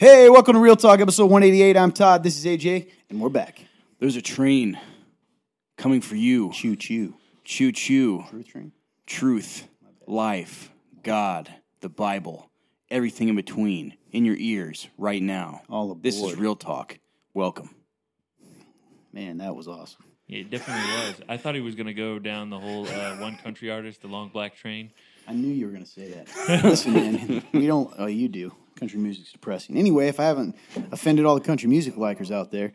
Hey, welcome to Real Talk, episode 188. I'm Todd. This is AJ, and we're back. There's a train coming for you. Choo choo. Choo choo. Truth train. Truth, life, God, the Bible, everything in between in your ears right now. All of This is. Real Talk. Welcome. Man, that was awesome. Yeah, it definitely was. I thought he was going to go down the whole uh, one country artist, the long black train. I knew you were going to say that. Listen, man, we don't. Oh, you do. Country music's depressing. Anyway, if I haven't offended all the country music likers out there,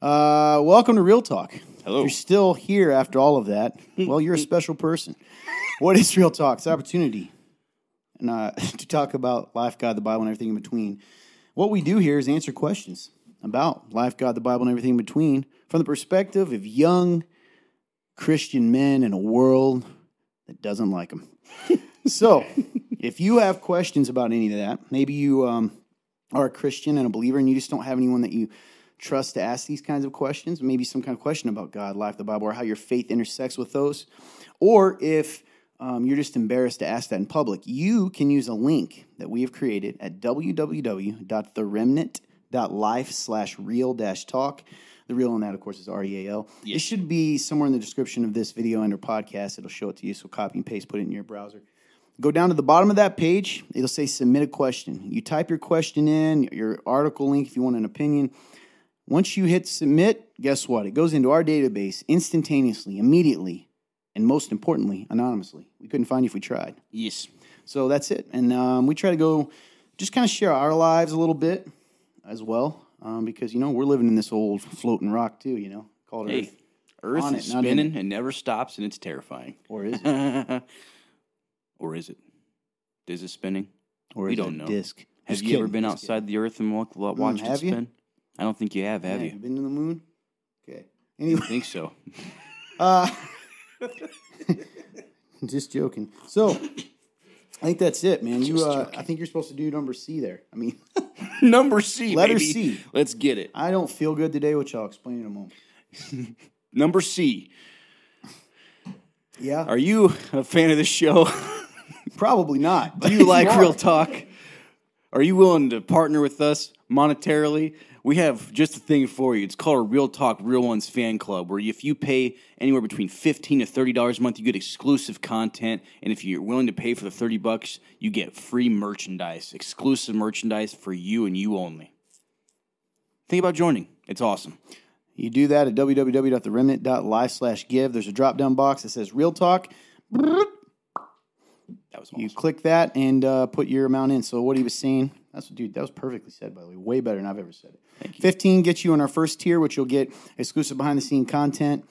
uh, welcome to Real Talk. Hello. If you're still here after all of that, well, you're a special person. What is Real Talk? It's an opportunity and, uh, to talk about life, God, the Bible, and everything in between. What we do here is answer questions about life, God, the Bible, and everything in between from the perspective of young Christian men in a world that doesn't like them. So, if you have questions about any of that, maybe you um, are a Christian and a believer and you just don't have anyone that you trust to ask these kinds of questions, maybe some kind of question about God, life, the Bible, or how your faith intersects with those, or if um, you're just embarrassed to ask that in public, you can use a link that we have created at www.theremnant.life slash real dash talk. The real on that, of course, is R E A L. It should be somewhere in the description of this video under podcast. It'll show it to you. So copy and paste, put it in your browser. Go down to the bottom of that page. It'll say submit a question. You type your question in, your article link if you want an opinion. Once you hit submit, guess what? It goes into our database instantaneously, immediately, and most importantly, anonymously. We couldn't find you if we tried. Yes. So that's it. And um, we try to go just kind of share our lives a little bit as well. Um, because, you know, we're living in this old floating rock too, you know, called Hey, Earth. Earth On is it, spinning and never stops, and it's terrifying. Or is it? or is it? Is it spinning? Or We is don't it know. disc? Have Just you ever been just outside the Earth and wa- watched have it you? spin? I don't think you have, have kidding. you? Have you been to the moon? Okay. Anyway. I think so. Uh, just joking. So, I think that's it, man. You, uh. I think you're supposed to do number C there. I mean, Number C. Letter baby. C. Let's get it. I don't feel good today, which I'll explain in a moment. Number C. Yeah, Are you a fan of this show? Probably not. Do you like real talk? Are you willing to partner with us monetarily? We have just a thing for you. It's called a Real Talk Real Ones Fan Club, where if you pay anywhere between fifteen to thirty dollars a month, you get exclusive content, and if you're willing to pay for the thirty bucks, you get free merchandise, exclusive merchandise for you and you only. Think about joining. It's awesome. You do that at www.theremnant.life slash give. There's a drop down box that says Real Talk. That was awesome. You click that and uh, put your amount in. So what he was saying, that's dude, that was perfectly said by the way, way better than I've ever said it. Thank you. Fifteen gets you in our first tier, which you'll get exclusive behind the scene content,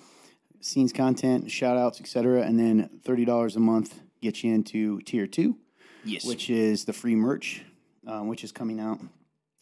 scenes content, shout outs, etc. And then thirty dollars a month gets you into tier two, yes. which is the free merch, um, which is coming out.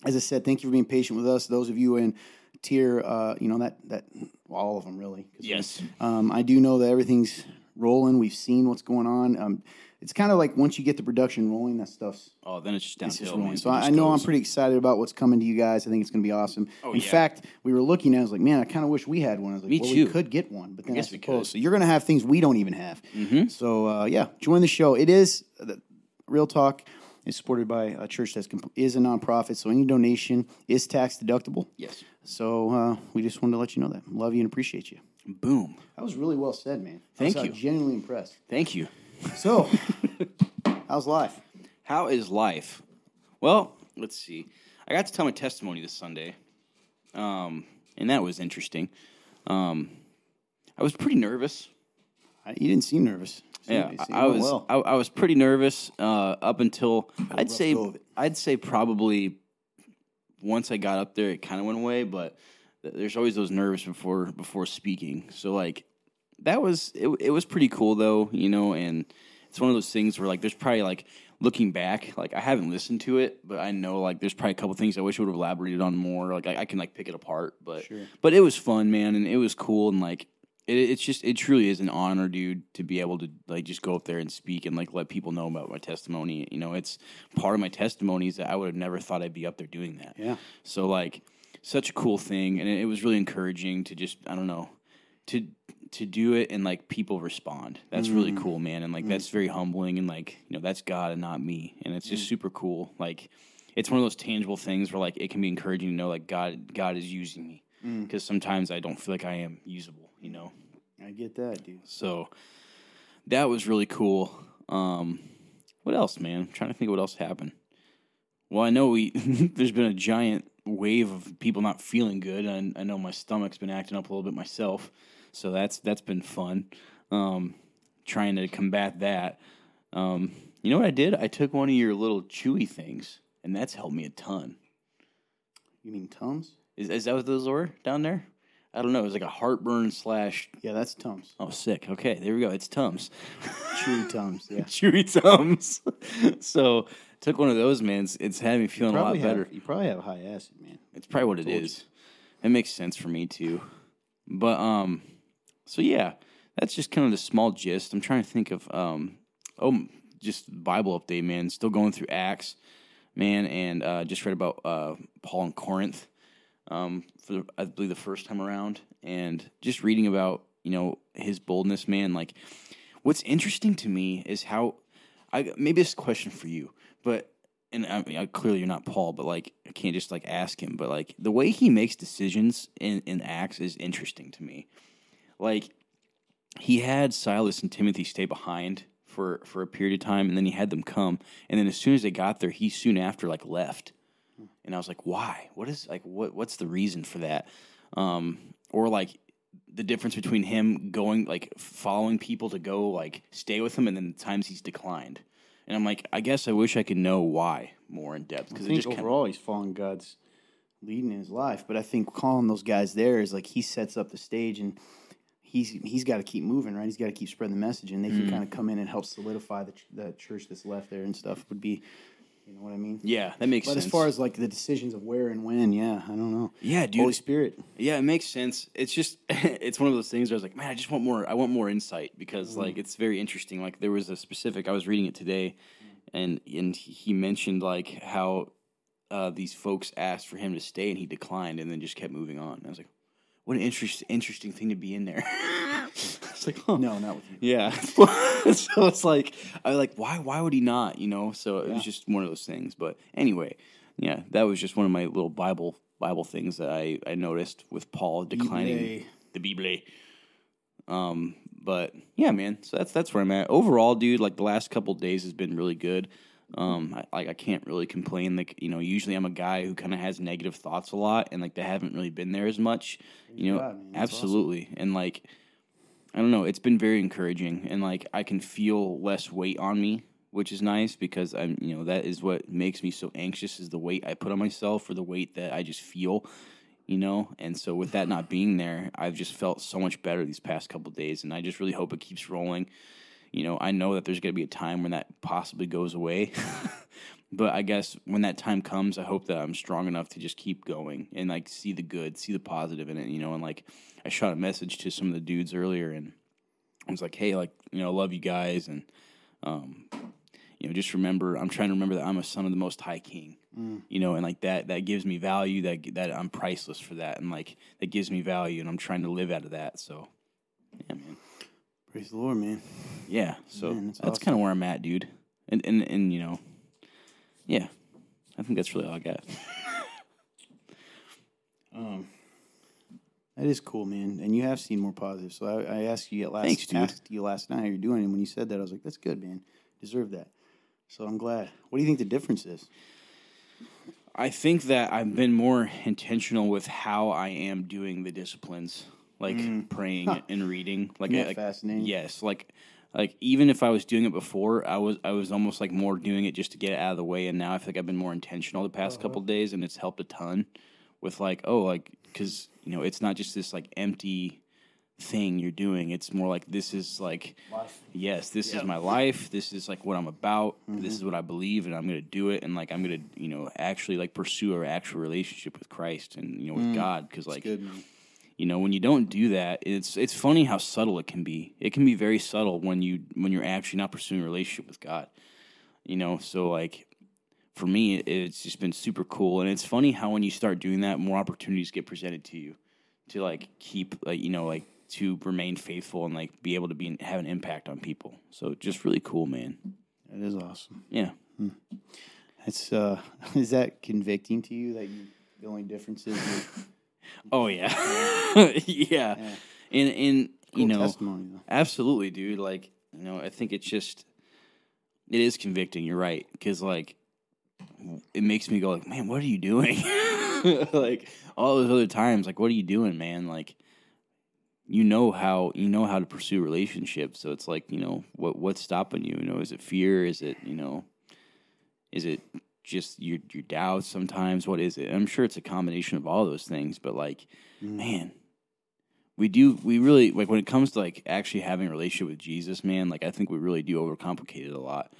As I said, thank you for being patient with us. Those of you in tier, uh, you know that that well, all of them really. yes. um, I do know that everything's rolling. We've seen what's going on. Um, it's kind of like once you get the production rolling, that stuff's Oh, then it's just it's downhill. just rolling. man. So I, I know I'm pretty excited about what's coming to you guys. I think it's going to be awesome. In yeah. fact, we were looking at. it, I was like, man, I kind of wish we had one. I was like, Me well, too. we could get one, but then I, guess we suppose could. Mm-hmm. so. You're going to have things we don't even have. So uh, yeah, join the show. It is the real talk. is supported by a church that is a nonprofit, so any donation is tax deductible. Yes. So uh, we just wanted to let you know that. Love you and appreciate you. Boom. That was really well said, man. Thank I was, you. uh, genuinely impressed. Thank you. So, how's life? How is life? Well, let's see. I got to tell my testimony this Sunday, um, and that was interesting. Um, I was pretty nervous. I, you didn't seem nervous. You Yeah, seemed- I, I was. well. I, I was pretty nervous uh, up until I'd say go of it. I'd say probably once I got up there, it kind of went away. But th- there's always those nerves before before speaking. So like that was it. It was pretty cool though, you know. And it's one of those things where like there's probably like looking back, like I haven't listened to it, but I know like there's probably a couple things I wish I would have elaborated on more. Like I, I can like pick it apart, but Sure. but it was fun, man, and it was cool, and like it, it's just it truly is an honor, dude, to be able to like just go up there and speak and like let people know about my testimony. You know, it's part of my testimony is that I would have never thought I'd be up there doing that. Yeah. So like, such a cool thing, and it, it was really encouraging to just I don't know to to do it and like people respond. That's really cool, man, and like that's very humbling and like you know that's God and not me, and it's just super cool. Like it's one of those tangible things where like it can be encouraging to know like God God is using me Mm. because sometimes I don't feel like I am usable, you know. I get that, dude. So that was really cool. Um, what else, man? I'm trying to think of what else happened. Well, I know we there's been a giant wave of people not feeling good, and I know my stomach's been acting up a little bit myself. So that's that's been fun. Um, trying to combat that. Um, you know what I did? I took one of your little chewy things, and that's helped me a ton. You mean Tums? Is is that what those were down there? I don't know. It was like a heartburn slash. Yeah, that's Tums. Oh, sick. Okay, there we go. It's Tums. Chewy Tums. Yeah. chewy tums. so took one of those, man. It's, it's had me feeling a lot have- better. you probably have high acid, man. It's probably what it is. You. It makes sense for me too. But um, so yeah, that's just kind of the small gist. I'm trying to think of um, oh, just Bible update, man. Still going through Acts, man, and uh, just read about uh, Paul in Corinth. Um, for I believe the first time around, and just reading about you know his boldness, man. Like, what's interesting to me is how I maybe this a question for you, but and I mean, I- clearly you're not Paul, but like I can't just like ask him, but like the way he makes decisions in in Acts is interesting to me. Like he had Silas and Timothy stay behind for for a period of time, and then he had them come, and then as soon as they got there, he soon after like left, and I was like, why? What is like what what's the reason for that? Um, or like the difference between him going like following people to go like stay with him, and then the times he's declined. And I'm like, I guess I wish I could know why more in depth because think just kinda- overall he's following God's leading in his life, but I think calling those guys there is like he sets up the stage and he's he's got to keep moving, right? He's got to keep spreading the message, and they Mm. can kind of come in and help solidify the, ch- the church that's left there and stuff. Would be, you know what I mean? yeah, that makes sense. But sense. as far as like the decisions of where and when, yeah, I don't know. yeah, dude, Holy Spirit, Yeah, it makes sense. It's just it's one of those things where I was like, man, I just want more. I want more insight because like it's very interesting. Like there was a specific. I was reading it today, and and he mentioned like how uh, these folks asked for him to stay and he declined, and then just kept moving on. And I was like, what an interest, interesting thing to be in there. it's like, huh. no, not with you. Yeah. so it's like I like why why would he not, you know? So it Yeah. was just one of those things. But anyway, yeah, that was just one of my little Bible Bible things that I, I noticed with Paul declining Bible. the Bible. Um, but yeah, man. So that's that's where I'm at. Overall, dude, like the last couple days has been really good. Um, I, like I can't really complain. Like you know, usually I'm a guy who kind of has negative thoughts a lot, and like they haven't really been there as much. You know, God, man. That's awesome. absolutely. And like I don't know, it's been very encouraging and like I can feel less weight on me, which is nice because I'm, you know, that is what makes me so anxious is the weight I put on myself or the weight that I just feel, you know? And so with that not being there, I've just felt so much better these past couple days and I just really hope it keeps rolling. You know, I know that there's going to be a time when that possibly goes away. but I guess when that time comes, I hope that I'm strong enough to just keep going and like see the good, see the positive in it, you know, and like I shot a message to some of the dudes earlier and I was like, hey, like, you know, I love you guys. And, um, you know, just remember, I'm trying to remember that I'm a son of the Most High King, you know, and like that, that gives me value. That that I'm priceless for that, and like that gives me value, and I'm trying to live out of that. So, yeah, man, Praise the Lord, man. yeah. So Man, that's that's, awesome. kind of where I'm at, dude. And and and you know, yeah, I think that's really all I got. Um, that is cool, man. And you have seen more positive. So I, I asked you last Thanks, asked you last night how you're doing, and when you said that, I was like, "That's good, man. Deserve that." So I'm glad. What do you think the difference is? I think that I've been more intentional with how I am doing the disciplines, like praying and reading. Like, I- like fascinating? yes, like like even if I was doing it before, I was I was almost like more doing it just to get it out of the way. And now I feel like I've been more intentional the past Uh-huh. couple of days, and it's helped a ton. With like, oh, like because you know it's not just this like empty thing you're doing. It's more like this is like Life. yes, this is my life. This is like what I'm about. Mm-hmm. This is what I believe, and I'm going to do it. And like I'm going to, you know, actually like pursue an actual relationship with Christ and you know with God. Because like Good. You know when you don't do that, it's it's funny how subtle it can be. It can be very subtle when you when you're actually not pursuing a relationship with God. You know, so like for me, it's just been super cool, and it's funny how when you start doing that, more opportunities get presented to you to like keep like you know like to remain faithful and like be able to be have an impact on people. So just really cool, man. That is awesome. Yeah. It's uh, is that convicting to you that you the only difference is Oh yeah, yeah. Yeah. And and cool you know, testimony absolutely, dude. Like you know, I think it's just it is convicting. You're right because like it makes me go like, man, what are you doing? like all those other times, like what are you doing, man? Like you know how you know how to pursue relationships. So it's like you know what what's stopping you? You know, is it fear? Is it you know, is it just your your doubts? Sometimes what is it? I'm sure it's a combination of all those things. But like, man, we do we really like when it comes to like actually having a relationship with Jesus, man. Like I think we really do overcomplicate it a lot.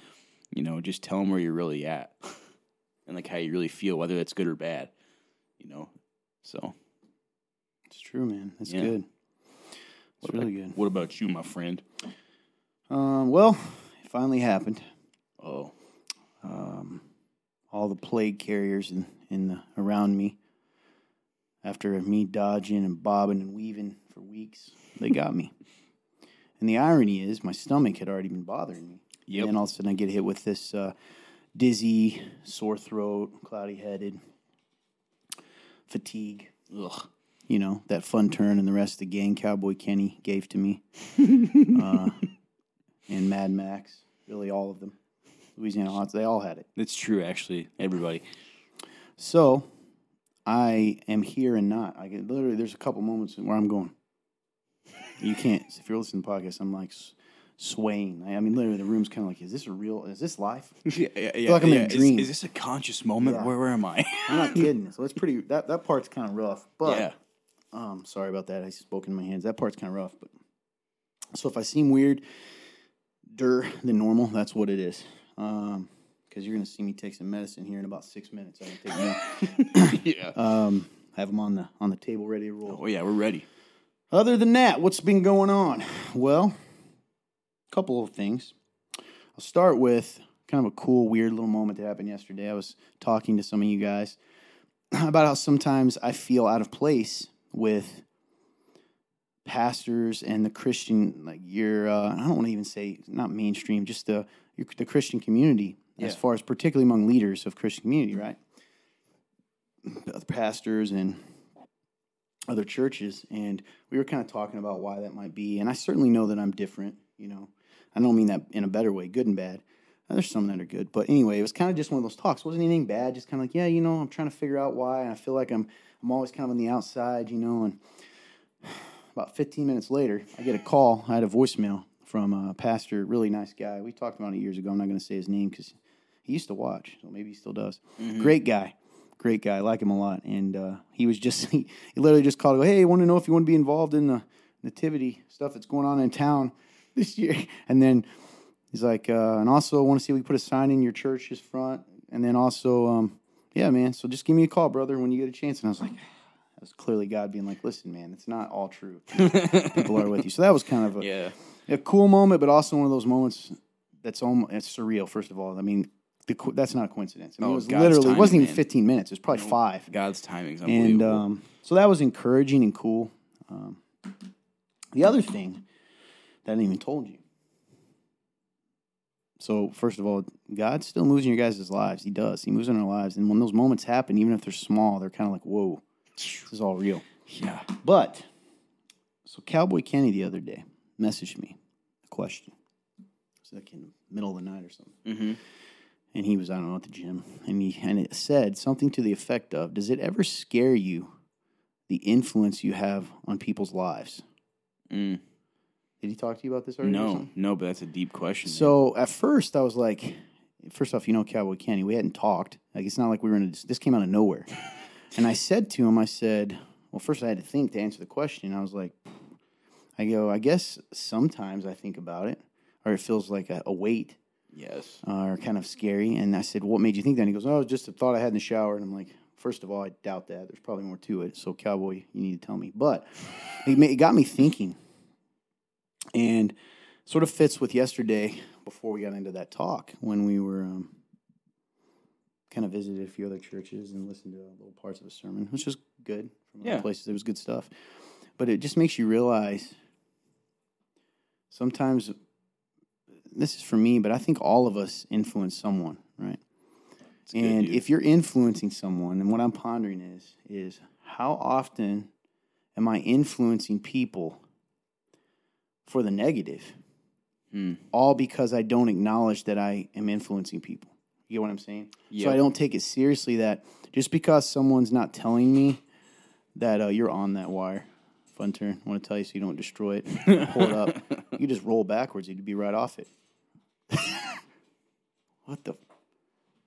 You know, just tell him where you're really at and like how you really feel, whether that's good or bad. You know, so It's true, man. That's Yeah. good. It's What really about- good. What about you, my friend? Um, well, it finally happened. All the plague carriers in in the, around me. After me dodging and bobbing and weaving for weeks, they got me. And the irony is, my stomach had already been bothering me. Yep. And all of a sudden, I get hit with this uh, dizzy, sore throat, cloudy headed, fatigue. ugh. You know that fun turn and the rest of the gang Cowboy Kenny gave to me, uh, and Mad Max. Really, all of them. Louisiana Hots, they all had it. It's true. Actually, everybody. So I am here and not. I get literally. There's a couple moments where I'm going. You can't. If you're listening to the podcast, I'm like swaying. I, I mean, literally, the room's kind of like, is this a real? Is this life? Yeah, yeah, yeah, like I'm in a Is- dream. Is, this a conscious moment? Yeah. Where, where am I? I'm not kidding. So it's pretty. That that part's kind of rough. But yeah. um, sorry about that. I spoke in my hands. That part's kind of rough. But so if I seem weird, der than normal, that's what it is. Um, because you're gonna see me take some medicine here in about six minutes. I take more. yeah. um, have them on the on the table ready to roll. Oh yeah, we're ready. Other than that, what's been going on? Well, a couple of things. I'll start with kind of a cool, weird little moment that happened yesterday. I was talking to some of you guys about how sometimes I feel out of place with pastors and the Christian, like your, uh, I don't want to even say not mainstream, just the your, the Christian community, as far as particularly among leaders of Christian community, right? Other pastors and other churches, and we were kind of talking about why that might be. And I certainly know that I'm different. You know, I don't mean that in a better way, good and bad. There's some that are good, but anyway, it was kind of just one of those talks. It wasn't anything bad. Just kind of like, yeah, you know, I'm trying to figure out why, and I feel like I'm I'm always kind of on the outside, you know. And about 15 minutes later, I get a call. I had a voicemail from a pastor, really nice guy. We talked about it years ago. I'm not going to say his name because he used to watch, so maybe he still does. Great guy, great guy. I like him a lot. And uh, he was just he, he literally just called. go, Hey, I want to know if you want to be involved in the nativity stuff that's going on in town this year. And then he's like, uh, and also I want to see if we put a sign in your church's front. And then also, um, yeah, man. So just give me a call, brother, when you get a chance. And I was like. That was clearly God being like, "Listen, man, it's not all true. People are with you." So that was kind of a, Yeah. A cool moment, but also one of those moments that's almost it's surreal. First of all, I mean, the, that's not a coincidence. I mean, Oh, it was God's literally it wasn't even man. 15 minutes. It was probably five, God's timing's and um, so that was encouraging and cool. Um, the other thing that I didn't even told you. So first of all, God still moves in your guys' lives. He does. He moves in our lives, and when those moments happen, even if they're small, they're kind of like, "Whoa, this is all real." yeah. But so Cowboy Kenny the other day messaged me a question. It was like in the middle of the night or something. Mhm. And he was, I don't know, at the gym. And he and it said something to the effect of, Does it ever scare you the influence you have on people's lives? Mm. Did he talk to you about this already? No, no, but that's a deep question. man. So at first I was like, first off, you know Cowboy Kenny, we hadn't talked. Like it's not like we were in a, this came out of nowhere. and I said to him, I said, well, first I had to think to answer the question. I was like, I go, I guess sometimes I think about it, or it feels like a, a weight, yes. uh, or kind of scary. And I said, what made you think that? And he goes, oh, just a thought I had in the shower. And I'm like, first of all, I doubt that. There's probably more to it. So Cowboy, you need to tell me. But it, it got me thinking, and sort of fits with yesterday before we got into that talk when we were um, kind of visited a few other churches and listened to little parts of a sermon, which was good from other Yeah. places. It was good stuff, but it just makes you realize sometimes this is for me, but I think all of us influence someone, right? and if you're influencing someone, and what I'm pondering is is how often am I influencing people for the negative? Hmm. All because I don't acknowledge that I am influencing people. You get what I'm saying? So I don't take it seriously that just because someone's not telling me that uh, you're on that wire. Fun turn. I want to tell you so you don't destroy it. Pull it up. You just roll backwards. You'd be right off it. what the?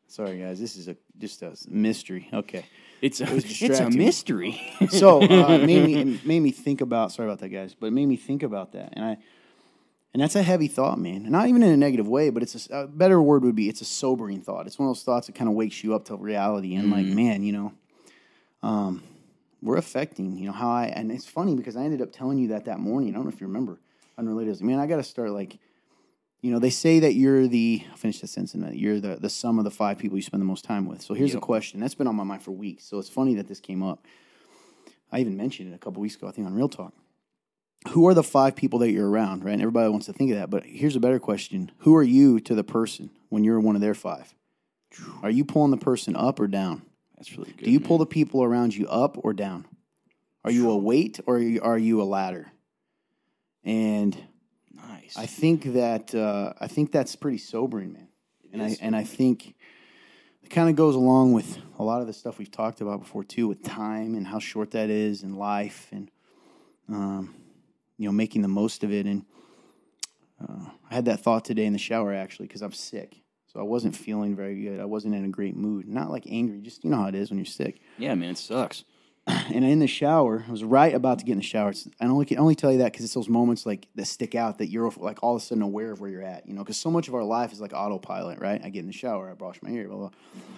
Sorry, guys. This is a just a mystery. Okay. It's a, was it's a mystery. So uh, it made me it made me think about. Sorry about that, guys. But it made me think about that, and I. And that's a heavy thought, man. And not even in a negative way, but it's a, a better word would be it's a sobering thought. It's one of those thoughts that kind of wakes you up to reality and like, man, you know, um, we're affecting, you know, how I. And it's funny because I ended up telling you that that morning. I don't know if you remember. Unrelated, I was like, man, I got to start like, you know, they say that you're the I'll finish the sentence. that You're the the sum of the five people you spend the most time with. So here's a question that's been on my mind for weeks. So it's funny that this came up. I even mentioned it a couple weeks ago, I think, on Real Talk. Who are the five people that you're around, right? And everybody wants to think of that. But here's a better question Who are you to the person when you're one of their five? Are you pulling the person up or down? That's really good. Do you man. pull the people around you up or down? Are you a weight or are you, are you a ladder? And Nice. I think that uh, I think that's pretty sobering, man. And I and I think it kind of goes along with a lot of the stuff we've talked about before too, with time and how short that is, and life, and um, you know, making the most of it. And uh, I had that thought today in the shower actually because I'm sick, so I wasn't feeling very good. I wasn't in a great mood, not like angry, just you know how it is when you're sick yeah, man, it sucks. and in the shower, I was right about to get in the shower. It's, I only can only tell you that because it's those moments like that stick out that you're like all of a sudden aware of where you're at, you know. Because so much of our life is like autopilot, right? I get in the shower, I brush my hair, blah blah.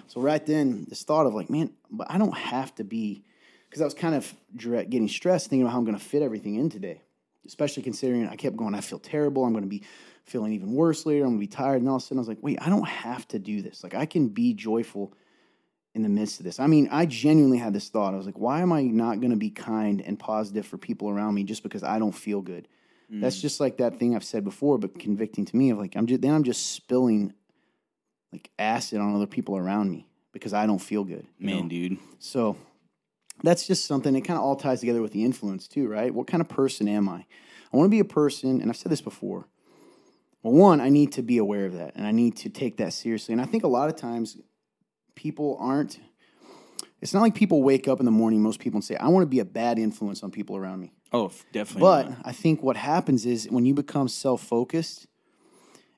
So right then, this thought of like, man, but I don't have to be, because I was kind of getting stressed thinking about how I'm going to fit everything in today, especially considering I kept going, I feel terrible. I'm going to be feeling even worse later. I'm going to be tired, and all of a sudden I was like, wait, I don't have to do this. Like I can be joyful in the midst of this. I mean, I genuinely had this thought. I was like, why am I not going to be kind and positive for people around me just because I don't feel good? That's mm. just like that thing I've said before, but convicting to me of like I'm just then I'm just spilling like acid on other people around me because I don't feel good. Man, know? dude. So that's just something. It kind of all ties together with the influence too, right? What kind of person am I? I want to be a person, and I've said this before. Well, one, I need to be aware of that, and I need to take that seriously. And I think a lot of times people aren't. It's not like people wake up in the morning, most people, and say, "I want to be a bad influence on people around me." Oh, definitely. But not. I think what happens is when you become self focused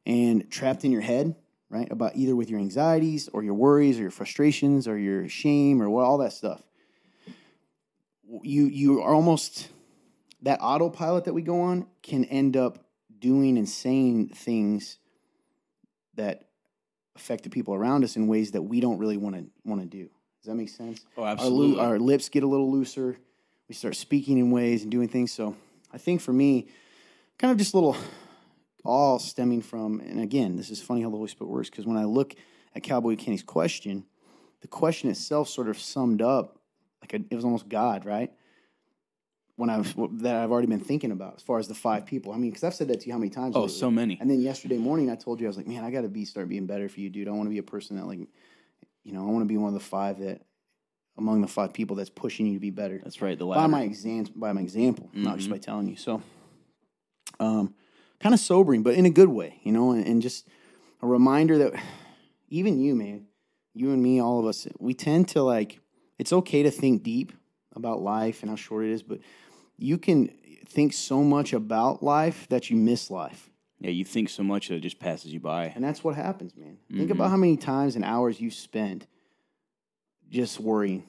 and trapped in your head, right, about either with your anxieties or your worries or your frustrations or your shame or what, all that stuff, you you are almost that autopilot that we go on can end up doing and saying things that affect the people around us in ways that we don't really want to want to do. Does that make sense? Oh, Our, absolutely. loo- our lips get a little looser. We start speaking in ways and doing things. So I think for me, kind of just a little all stemming from, and again, this is funny how the Holy Spirit works because when I look at Cowboy Kenny's question, the question itself sort of summed up like a, it was almost God, right? When I was that I've already been thinking about as far as the five people. I mean, because I've said that to you how many times? oh, lately. so many. And then yesterday morning, I told you I was like, man, I got to be start being better for you, dude. I want to be a person that like, you know, I want to be one of the five that among the five people that's pushing you to be better That's right. The by my exam by my example, not just Mhm. by telling you. So, um, kind of sobering, but in a good way, you know, and, and just a reminder that even you, man, you and me, all of us, we tend to like. It's okay to think deep about life and how short it is, but you can think so much about life that you miss life. yeah, you think so much that it just passes you by. And that's what happens, man. Think Mm-hmm. about how many times and hours you spent just worrying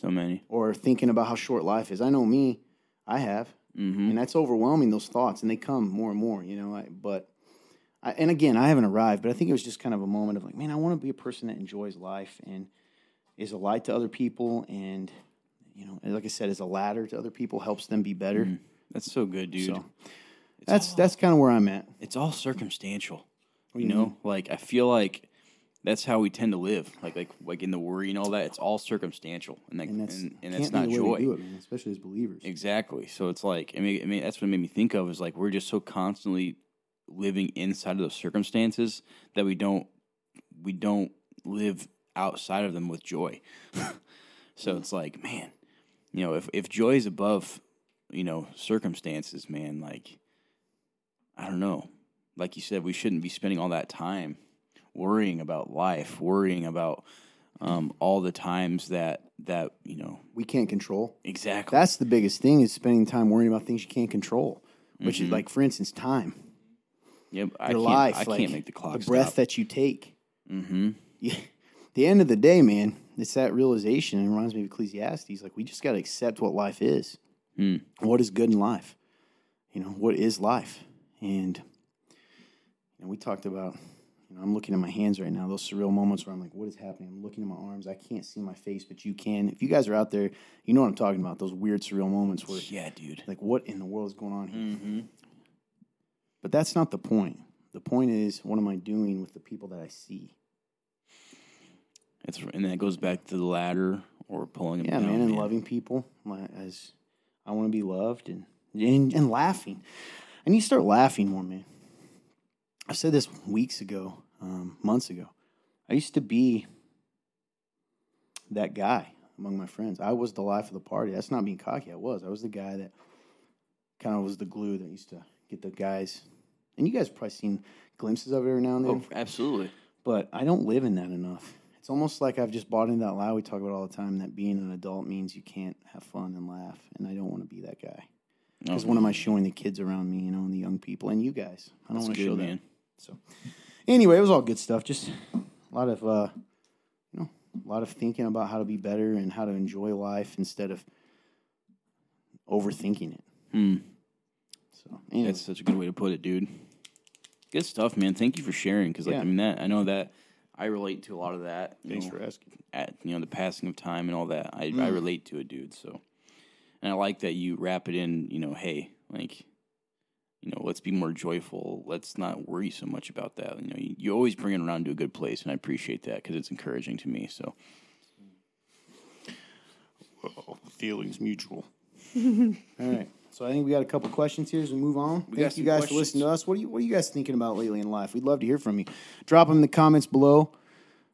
So many. or thinking about how short life is. I know me, I have. Mm-hmm. And that's overwhelming, those thoughts, and they come more and more, you know. I, but, I, and again, I haven't arrived, but I think it was just kind of a moment of like, man, I want to be a person that enjoys life and is a light to other people. And, you know, like I said, as a ladder to other people, helps them be better. Mm. That's so good, dude. So that's, that's kind of where I'm at. it's all circumstantial. You you know, like I feel like that's how we tend to live. Like like like in the worry and all that. It's all circumstantial, and that, And that's, and, and that's not joy. do it, man, especially as believers. Exactly. So it's like I mean, I mean that's what it made me think of is like we're just so constantly living inside of those circumstances that we don't we don't live outside of them with joy. so mm-hmm. it's like, man, you know, if if joy is above, you know, circumstances, man, like I don't know. Like you said, we shouldn't be spending all that time worrying about life, worrying about um, all the times that that you know We can't control. exactly. That's the biggest thing is spending time worrying about things you can't control. Which Mm-hmm. is like, for instance, time, yep, I your can't, life. I like, can't make the clock The breath stop. that you take. mm-hmm. Yeah. The end of the day, man, it's that realization. It reminds me of Ecclesiastes. Like we just got to accept what life is. Hmm. What is good in life? You know, what is life? And you know, we talked about. You know, I'm looking at my hands right now. Those surreal moments where I'm like, "What is happening?" I'm looking at my arms. I can't see my face, but you can. If you guys are out there, you know what I'm talking about. Those weird surreal moments where, Yeah, dude. like, what in the world is going on here? Mm-hmm. But that's not the point. The point is, what am I doing with the people that I see? It's and then it goes back to the ladder or pulling them Yeah, down. man, and loving people as I want to be loved and, and and laughing. And you start laughing more, man. I said this weeks ago, um, months ago. I used to be that guy among my friends. I was the life of the party. That's not being cocky. I was. I was the guy that kind of was the glue that used to get the guys. And you guys have probably seen glimpses of it every now and then Oh, absolutely. but I don't live in that enough. It's almost like I've just bought into that lie we talk about all the time that being an adult means you can't have fun and laugh, and I don't want to be that guy. Because Okay. what am I showing the kids around me, you know, and the young people and you guys? I don't want to show man. that. So, anyway, it was all good stuff. Just a lot of, uh, you know, a lot of thinking about how to be better and how to enjoy life instead of overthinking it. Hmm. So, anyway, That's such a good way to put it, dude. Good stuff, man. Thank you for sharing. Because, like, Yeah. I mean, that I know that I relate to a lot of that. thanks know, for asking. at you know the passing of time and all that. I Mm. I relate to it, dude. So, and I like that you wrap it in. You know, hey, like, you know, let's be more joyful. Let's not worry so much about that. You know, you, you always bring it around to a good place, and I appreciate that because it's encouraging to me. So, feelings mutual. All right. So I think we got a couple questions here as we move on. We Thank you guys for listening to us. What are you What are you guys thinking about lately in life? We'd love to hear from you. Drop them in the comments below.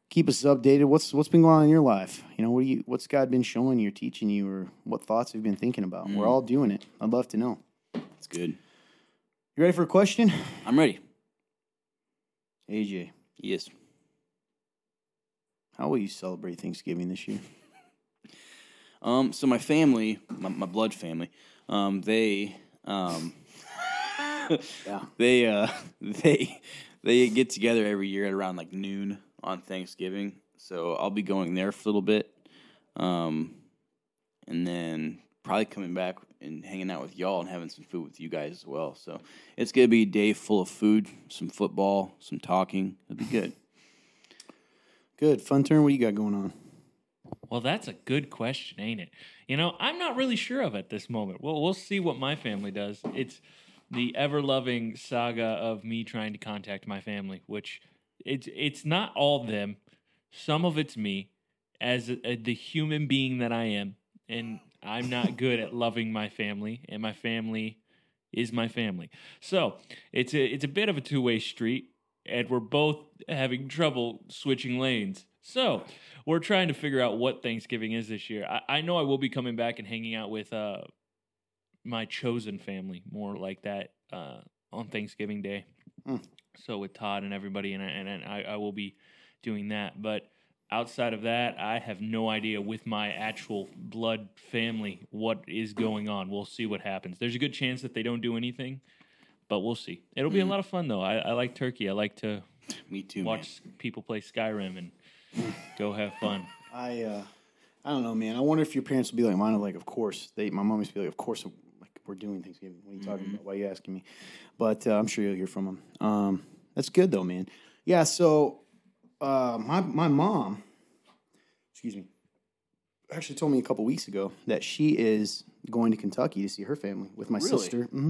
Keep us updated. What's What's been going on in your life? You know, what do you What's God been showing you or teaching you, or what thoughts have you been thinking about? Mm. We're all doing it. I'd love to know. it's good. You ready for a question, I'm ready. AJ? Yes. How will you celebrate Thanksgiving this year? Um. So my family, my, my blood family, um, they um. Yeah. they uh they they get together every year at around like noon on Thanksgiving. So I'll be going there for a little bit. Um and then probably coming back and hanging out with y'all and having some food with you guys as well. So it's gonna be a day full of food, some football, some talking. It'll be good. Good. Fun turn. What you got going on? Well, that's a good question, ain't it? You know, I'm not really sure of at this moment. Well, we'll see what my family does. It's the ever loving saga of me trying to contact my family, which it's it's not all them. Some of it's me as a, a- the human being that I am, and I'm not good at loving my family, and my family is my family. So it's a it's a bit of a two way street, and we're both having trouble switching lanes. So we're trying to figure out what Thanksgiving is this year. I, I know I will be coming back and hanging out with uh, my chosen family, more like that, uh, on Thanksgiving Day. Hmm. So with Todd and everybody, and I, and and I, I will be doing that. But outside of that, I have no idea with my actual blood family what is going on. We'll see what happens. There's a good chance that they don't do anything, but we'll see. It'll be a lot of fun though. I, I like turkey. I like to Me too. man. watch people play Skyrim and go have fun. I uh, I don't know, man. I wonder if your parents would be like mine. Like, of course they. My mom used to be like, of course, like we're doing Thanksgiving. What are you talking about? Why are you asking me? But uh, I'm sure you'll hear from them. Um, that's good though, man. Yeah. So uh, my my mom, excuse me, actually told me a couple weeks ago that she is going to Kentucky to see her family with my Really? sister. hmm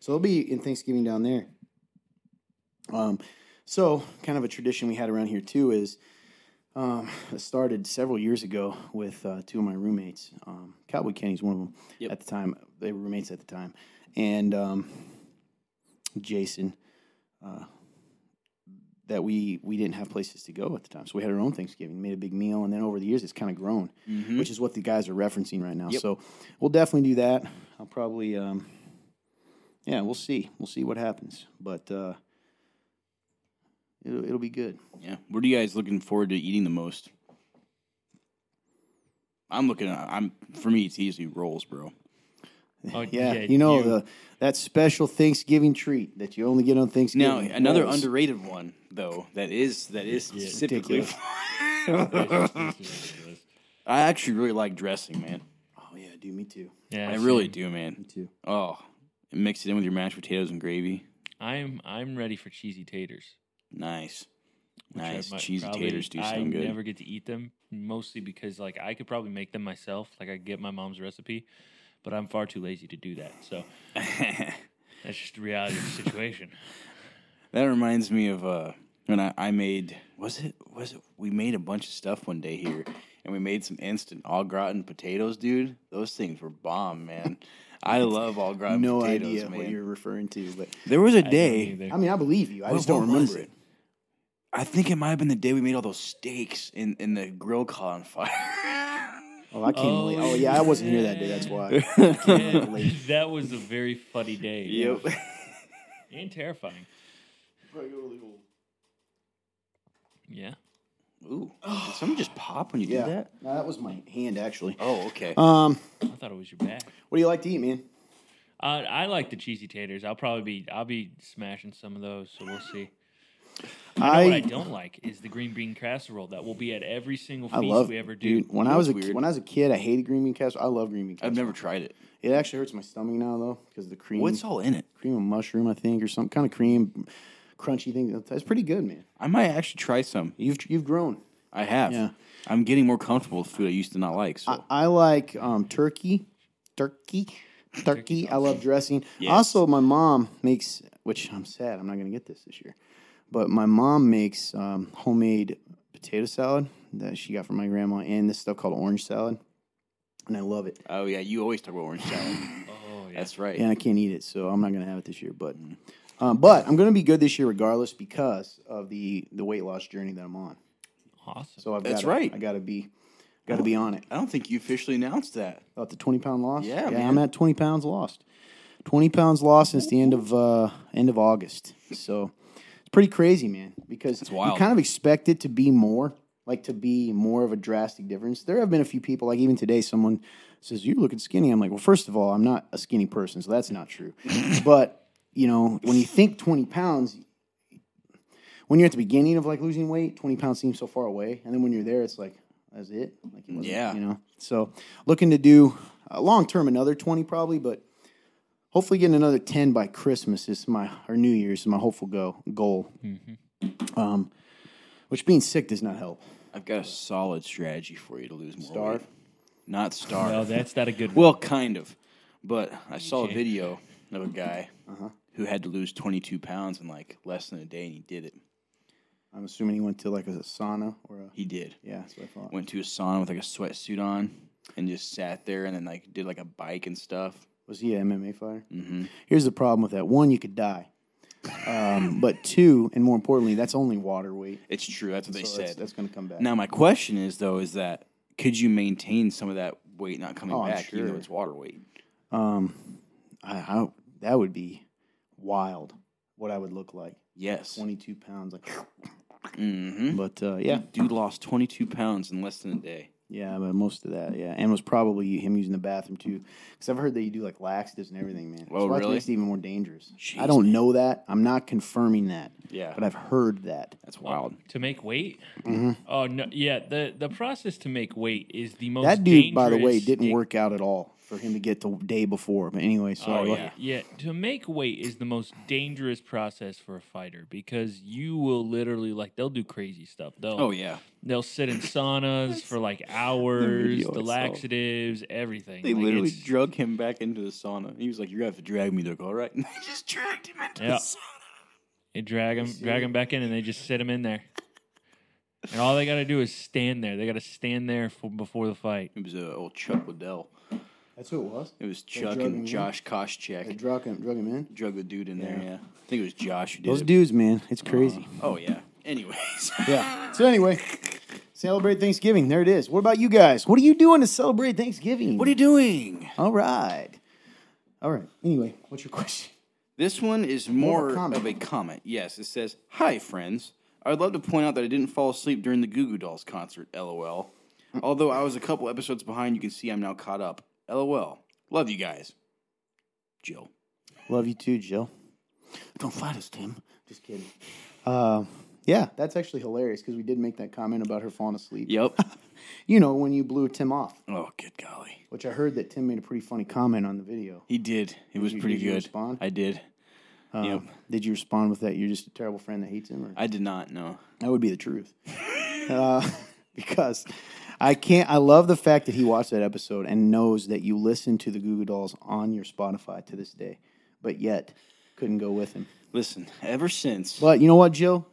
So they'll be in Thanksgiving down there. Um, so kind of a tradition we had around here too is um, it started several years ago with uh, two of my roommates. Um, Cowboy Kenny's one of them Yep. at the time. They were roommates at the time, and um, Jason. Uh, that we we didn't have places to go at the time, so we had our own Thanksgiving, made a big meal, and then over the years it's kind of grown, which is what the guys are referencing right now. Yep. So we'll definitely do that. I'll probably, um, yeah, we'll see, we'll see what happens, but uh, it'll it'll be good. Yeah. What are you guys looking forward to eating the most? I'm looking at I'm for me it's easily rolls, bro. Oh, Yeah, you know you- the that special Thanksgiving treat that you only get on Thanksgiving. Now another rolls. underrated one though that is that is specifically. I actually really like dressing, man. Oh yeah, dude, me too. Yeah, I really do, man. Me too. Oh, mix it in with your mashed potatoes and gravy. I'm I'm ready for cheesy taters. Nice. which I Nice. might Cheesy probably- taters do I sound good. I never get to eat them, mostly because like I could probably make them myself. Like I get my mom's recipe, but I'm far too lazy to do that. So that's just the reality of the situation. That reminds me of uh, when I, I made was it was it we made a bunch of stuff one day here and we made some instant au gratin potatoes, dude. Those things were bomb, man. I love au gratin No potatoes, idea man. what you're referring to, but There was a I don't day either. I mean, I believe you. I What- just don't remember it? it. I think it might have been the day we made all those steaks in, in the grill caught on fire. Oh, I can't Oh, believe. Oh yeah, I wasn't here that day. That's why. Yeah, that was a very funny day. yep. And terrifying. Yeah. Ooh. Did something just pop when you Yeah, did that? No, that was my hand actually. Oh, okay. Um, I thought it was your back. what do you like to eat, man? Uh, I like the cheesy taters. I'll probably be I'll be smashing some of those, so we'll see. You know what I don't like is the green bean casserole that will be at every single I feast love we ever do. Dude, when You I was a weird? when I was a kid, I hated green bean casserole. I love green bean casserole. I've never tried it. It actually hurts my stomach now though because of the cream. What's all in it? cream of mushroom? I think or some kind of cream, crunchy thing. That's pretty good, man. I might actually try some. You've you've grown. I have. Yeah. I'm getting more comfortable with food I used to not like. So I, I like um, turkey, turkey, turkey. I love dressing. Yes. Also, my mom makes, which I'm sad I'm not going to get this this year, but my mom makes um, homemade potato salad that she got from my grandma and this stuff called orange salad, and I love it. Oh yeah, you always talk about orange salad. Oh yeah. That's right. And I can't eat it, so I'm not going to have it this year. But, um, but I'm going to be good this year regardless because of the the weight loss journey that I'm on. awesome. So I've That's gotta, right. I got to be, got to be on it. I don't think you officially announced that. About the 20 pound loss? Yeah, yeah man. I'm at 20 pounds lost. 20 pounds lost since the end of uh, end of August. So it's pretty crazy, man, because you wild. kind of expect it to be more, like to be more of a drastic difference. There have been a few people, like even today, someone says, You're looking skinny. I'm like, Well, first of all, I'm not a skinny person, so that's not true. but, you know, when you think 20 pounds, when you're at the beginning of like losing weight, 20 pounds seems so far away. And then when you're there, it's like, that's it. Like, it Yeah. You know, so looking to do uh, long term another 20 probably, but hopefully getting another 10 by Christmas is my, or New Year's is my hopeful go, goal. Um, which being sick does not help. I've got a solid strategy for you to lose more Starve? weight. Not starve. No, that's not a good one. well, kind of. But I saw a video of a guy Uh-huh. who had to lose 22 pounds in like less than a day, and he did it. I'm assuming he went to like a sauna or a, He did. yeah, that's what I thought. Went to a sauna with like a sweatsuit on and just sat there and then like did like a bike and stuff. Was he an MMA fighter? Mm-hmm. Here's the problem with that. One, you could die. Um, but two, and more importantly, that's only water weight. It's true. That's what they So that's, said. that's going to come back. Now my question is though, is that could you maintain some of that weight not coming Oh, back, even though it's water weight? Um, I, I that would be wild. What I would look like, Yes. 22 pounds. Like, Mm-hmm. but uh, yeah, Dude lost 22 pounds in less than a day. Yeah, but most of that, yeah, and was probably him using the bathroom too. Because I've heard that you do like laxatives and everything, man. Oh, so really? makes it even more dangerous. Jeez, I don't know that. I'm not confirming that, Yeah. but I've heard that. That's wild. to make weight. Mm-hmm. Oh no, yeah. the The process to make weight is the most. That dude, by the way, didn't thing- work out at all for him to get the day before. But anyway, sorry. Oh, yeah. Yeah, to make weight is the most dangerous process for a fighter because you will literally like they'll do crazy stuff. They'll Oh yeah. they'll sit in saunas for like hours, video the laxatives, everything. They Like, literally it's- drug him back into the sauna. He was like, "You're gonna have to drag me." They're like, "All right." And they just dragged him into Yeah. the sauna. They drag him, drag him back in, and they just sit him in there. And all they got to do is stand there. They got to stand there for, before the fight. It was uh, old Chuck Liddell. That's who it was. It was They Chuck and? Josh They Koscheck. drug him, drug him in. Drug the dude in there. Yeah. I think it was Josh who did Those it. dudes, man, it's uh-huh. crazy. Oh yeah, Anyways, Yeah. So anyway, celebrate Thanksgiving. There it is. What about you guys? What are you doing to celebrate Thanksgiving? what are you doing? All right. All right. Anyway, what's your question? This one is More more of a comment. of a comment. Yes, it says, "Hi friends. I would love to point out that I didn't fall asleep during the Goo Goo Dolls concert. LOL. Although I was a couple episodes behind, you can see I'm now caught up. LOL. Love you guys. Jill. Love you too, Jill. Don't fight us, Tim. Just kidding. Uh, yeah, that's actually hilarious because we did make that comment about her falling asleep. Yep. You know, when you blew Tim off, oh, good golly. which I heard that Tim made a pretty funny comment on the video. He did. It was you- pretty did you good. respond? I did. Um, Yep. Did you respond with that? You're just a terrible friend that hates him, or I did not know. that would be the truth. uh, because I can't. I love the fact that he watched that episode and knows that you listen to the Goo Goo Dolls on your Spotify to this day, but yet couldn't go with him. Listen, ever since But you know what, Jill?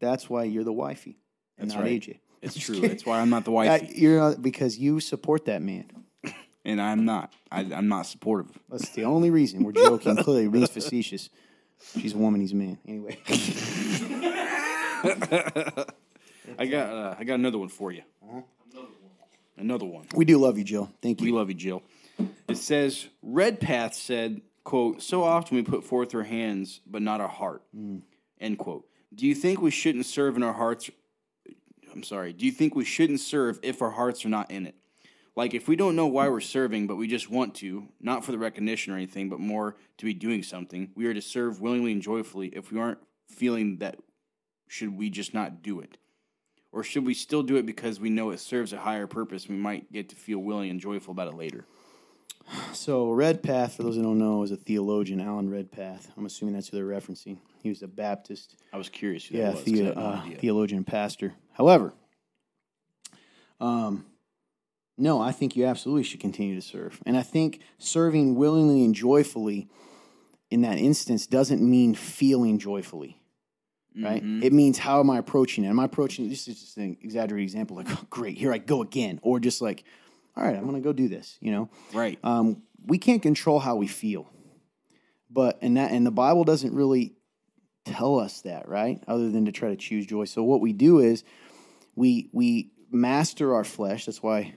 That's why you're the wifey, and That's not right. AJ. it's true. That's why I'm not the Uh, wifey, you're not, because you support that man. and I'm not. I, I'm not supportive. That's the only reason. We're joking. Clearly, being facetious. She's a woman. He's a man. Anyway, I got. Uh, I got another one for you. Another one. we do love you, Jill. Thank you. We love you, Jill. It says Redpath said, "quote So often we put forth our hands, but not our heart." Mm. End quote. Do you think we shouldn't serve in our hearts? I'm sorry. Do you think we shouldn't serve if our hearts are not in it? Like if we don't know why we're serving, but we just want to, not for the recognition or anything, but more to be doing something, we are to serve willingly and joyfully. If we aren't feeling that, should we just not do it? Or should we still do it because we know it serves a higher purpose? We might get to feel willing and joyful about it later. So, Redpath, for those who don't know, is a theologian, Alan Redpath. I'm assuming that's who they're referencing. He was a Baptist, I was curious who yeah, that was. the, no uh, theologian and pastor. However, um, no, I think you absolutely should continue to serve, and I think serving willingly and joyfully in that instance doesn't mean feeling joyfully. Right? Mm-hmm. It means how am I approaching it? Am I approaching this is just an exaggerated example, like, oh, great, here I go again. Or just like, all right, I'm gonna go do this, you know? right. um, we can't control how we feel but and that and the bible doesn't really tell us that right other than to try to choose joy so what we do is we we master our flesh that's why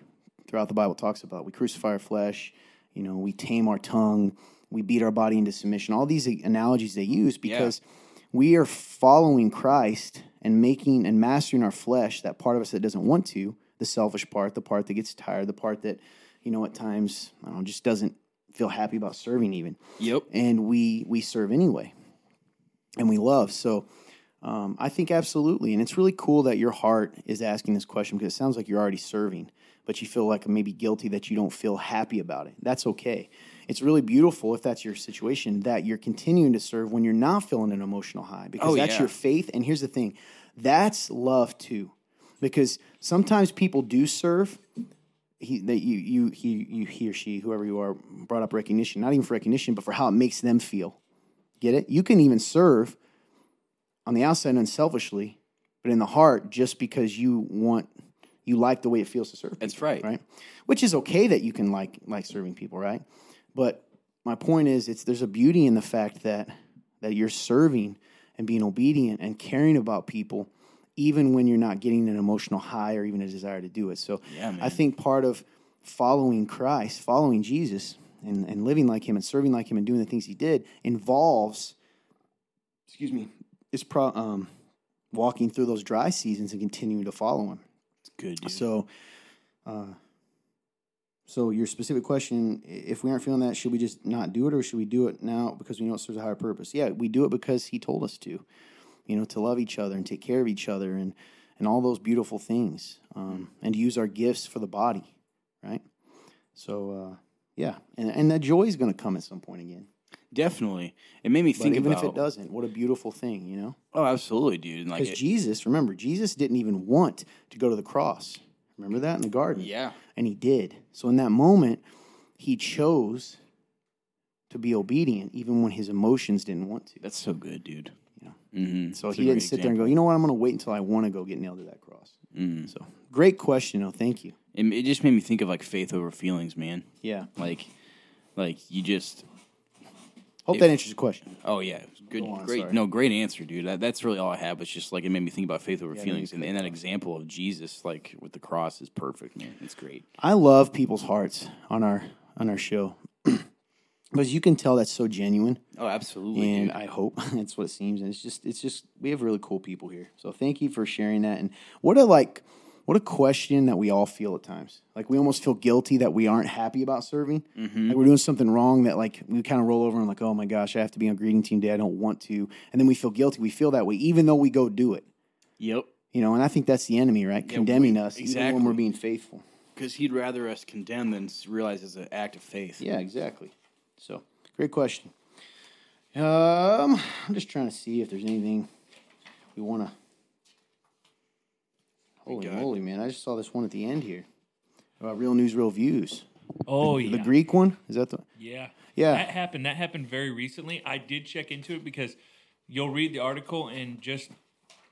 throughout the bible talks about we crucify our flesh you know we tame our tongue we beat our body into submission all these analogies they use because we are following christ and making and mastering our flesh that part of us that doesn't want to the selfish part the part that gets tired the part that you know at times I don't know, just doesn't feel happy about serving even. Yep. and we we serve anyway. And we love. So um, i think absolutely. And it's really cool that your heart is asking this question because it sounds like you're already serving but you feel like maybe guilty that you don't feel happy about it. That's okay it's really beautiful if that's your situation that you're continuing to serve when you're not feeling an emotional high because Oh, that's yeah. your faith. And here's the thing that's love too because sometimes people do serve. He that you you he you he or she whoever you are brought up recognition not even for recognition but for how it makes them feel. Get it? You can even serve on the outside unselfishly but in the heart just because you want you like the way it feels to serve That's people, right. right? Which is okay that you can like like serving people right but my point is it's there's a beauty in the fact that that you're serving and being obedient and caring about people even when you're not getting an emotional high or even a desire to do it. So Yeah, i think part of following christ following jesus and, and living like him and serving like him and doing the things he did involves excuse me is pro, um, walking through those dry seasons and continuing to follow him. It's Good, dude. so, uh, so your specific question: If we aren't feeling that, should we just not do it, or should we do it now because we know it serves a higher purpose? Yeah, we do it because He told us to. You know, to love each other and take care of each other, and and all those beautiful things, um, and to use our gifts for the body, right? So, uh, yeah, and and that joy is going to come at some point again. Definitely. It made me But think even about. if it doesn't, what a beautiful thing, you know? Oh, absolutely, dude. And Like, Because Jesus, remember, Jesus didn't even want to go to the cross. Remember that in the garden? yeah. And he did. So in that moment, he chose to be obedient even when his emotions didn't want to. That's so good, dude. Yeah. Mm-hmm. So he didn't sit there and go, you know what, I'm going to wait until I want to go get nailed to that cross. So great question. Oh, thank you. It, it just made me think of like faith over feelings, man. Yeah. Like, like you just. Hope that answers your question. Oh yeah, Good, Go on, great. sorry. No, great answer, dude. That, that's really all I have. It's just like it made me think about faith over Yeah, feelings, and, and that example of Jesus, like with the cross, is perfect, man. It's great. I love people's hearts on our on our show because you can tell that's so genuine, Oh, absolutely. and. I hope that's what it seems. And it's just it's just we have really cool people here. So thank you for sharing that. And what a like what a question that we all feel at times. Like we almost feel guilty that we aren't happy about serving. Like we're doing something wrong that like we kind of roll over and like, oh my gosh, I have to be on greeting team day. I don't want to, and then we feel guilty. We feel that way even though we go do it. Yep. You know, and I think that's the enemy, right? Yeah, Condemning we- us even when we're being faithful. Because he'd rather us condemn than realize it's an act of faith. Yeah, exactly. So, great question. Um, I'm just trying to see if there's anything we want to. Holy moly, man! I just saw this one at the end here about real news, real views. Oh The yeah, the Greek one is that the? yeah, Yeah. That happened. That happened very recently. I did check into it because you'll read the article and just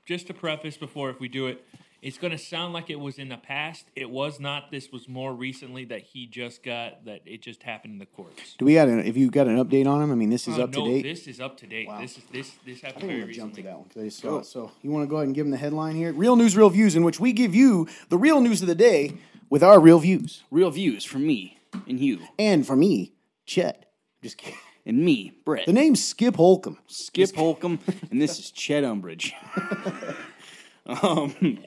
just to preface before if we do it, it's going to sound like it was in the past. It was not. This was more recently that he just got that. It just happened in the courts. Do we got an? If you got an update on him, I mean, this is Uh, up no, to date. This is up to date. Wow. This is this this happened think I'm very gonna jump to that one because I just saw it. So you want to go ahead and give them the headline here? Real news, real views, in which we give you the real news of the day with our real views, Real views from me and you and for me, Chet. Just kidding. and me, Brett. The name's Skip Holcomb. Skip Holcomb, and this is Chet Umbridge. um,